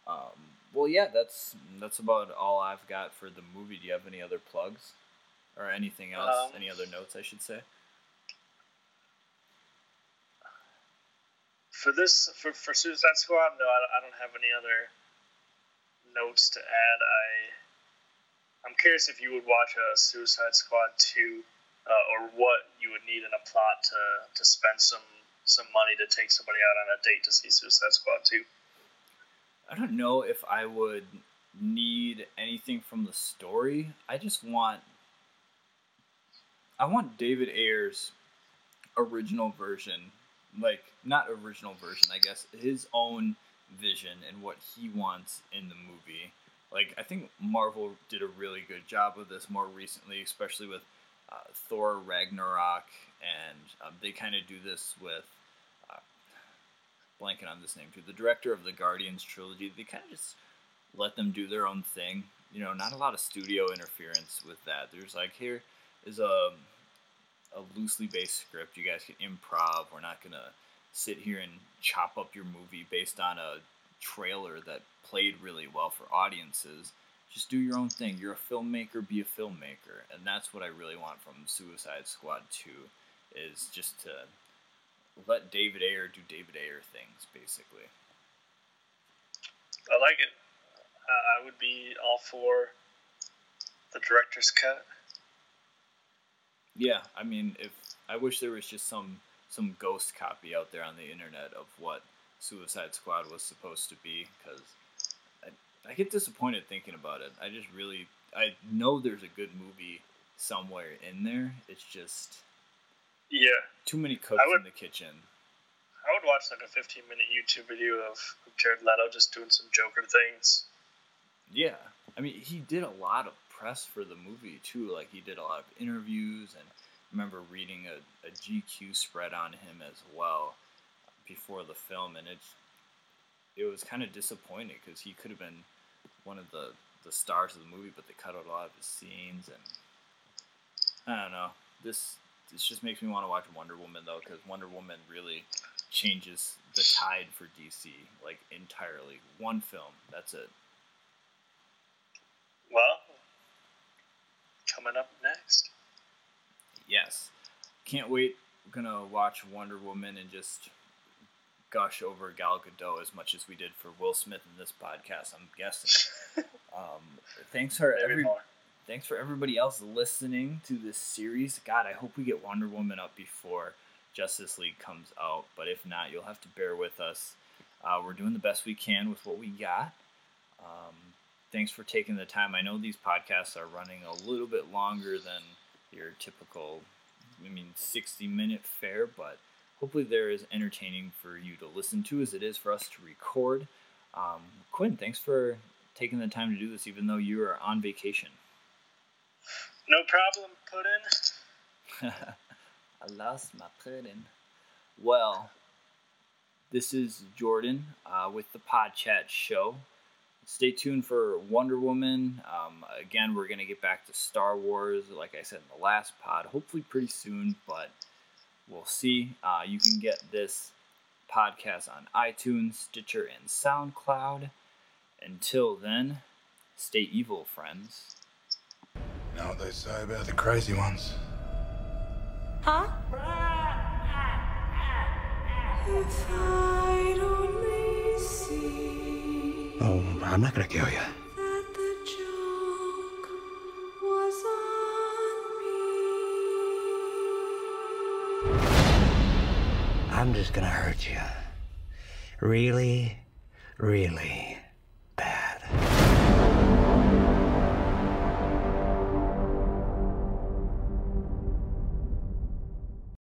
Um, well, yeah, that's that's about all I've got for the movie. Do you have any other plugs or anything else? Um, any other notes, I should say? For this, for, for Suicide Squad, no, I, I don't have any other notes to add. I, I'm curious if you would watch a Suicide Squad 2, uh, or what you would need in a plot to, to spend some, some money to take somebody out on a date to see Suicide Squad 2. I don't know if I would need anything from the story. I just want I want David Ayer's original version, like not original version, I guess, his own vision and what he wants in the movie. Like I think Marvel did a really good job of this more recently, especially with uh, Thor Ragnarok, and um, they kind of do this with uh, blanking on this name too. The director of the Guardians trilogy, they kind of just let them do their own thing. You know, not a lot of studio interference with that. There's like here is a a loosely based script. You guys can improv. We're not gonna sit here and chop up your movie based on a trailer that played really well for audiences. Just do your own thing. You're a filmmaker, be a filmmaker. And that's what I really want from Suicide Squad 2 is just to let David Ayer do David Ayer things, basically. I like it. Uh, I would be all for the director's cut. Yeah, I mean, if I wish there was just some some ghost copy out there on the internet of what Suicide Squad was supposed to be, because I, I get disappointed thinking about it. I just really I know there's a good movie somewhere in there. It's just Yeah. too many cooks would- in the kitchen. I would watch like a 15 minute YouTube video of, of Jared Leto just doing some Joker things. Yeah, I mean, he did a lot of press for the movie too. Like he did a lot of interviews, and I remember reading a, a GQ spread on him as well before the film, and it's it was kind of disappointing because he could have been one of the the stars of the movie, but they cut out a lot of his scenes, and I don't know. This this just makes me want to watch Wonder Woman though, because Wonder Woman really changes the tide for DC like entirely. One film, that's it. Well, coming up next. Yes. Can't wait. We're gonna watch Wonder Woman and just gush over Gal Gadot as much as we did for Will Smith in this podcast. I'm guessing. um, thanks for Maybe every, more. thanks for everybody else listening to this series. God, I hope we get Wonder Woman up before Justice League comes out. But if not, you'll have to bear with us. Uh, we're doing the best we can with what we got. Um, thanks for taking the time. I know these podcasts are running a little bit longer than your typical, I mean, 60 minute fare, but hopefully they're as entertaining for you to listen to as it is for us to record. Um, Quinn, thanks for taking the time to do this, even though you are on vacation. No problem, put in. I lost my pudding. Well, this is Jordan uh, with the Pod Chat Show. Stay tuned for Wonder Woman. Um, again, we're going to get back to Star Wars, like I said in the last pod, hopefully pretty soon, but we'll see. Uh, you can get this podcast on iTunes, Stitcher, and SoundCloud. Until then, stay evil, friends. Know what they say about the crazy ones? Huh? If I'd only see Oh, I'm not going to kill you. I'm just going to hurt you. Really, really.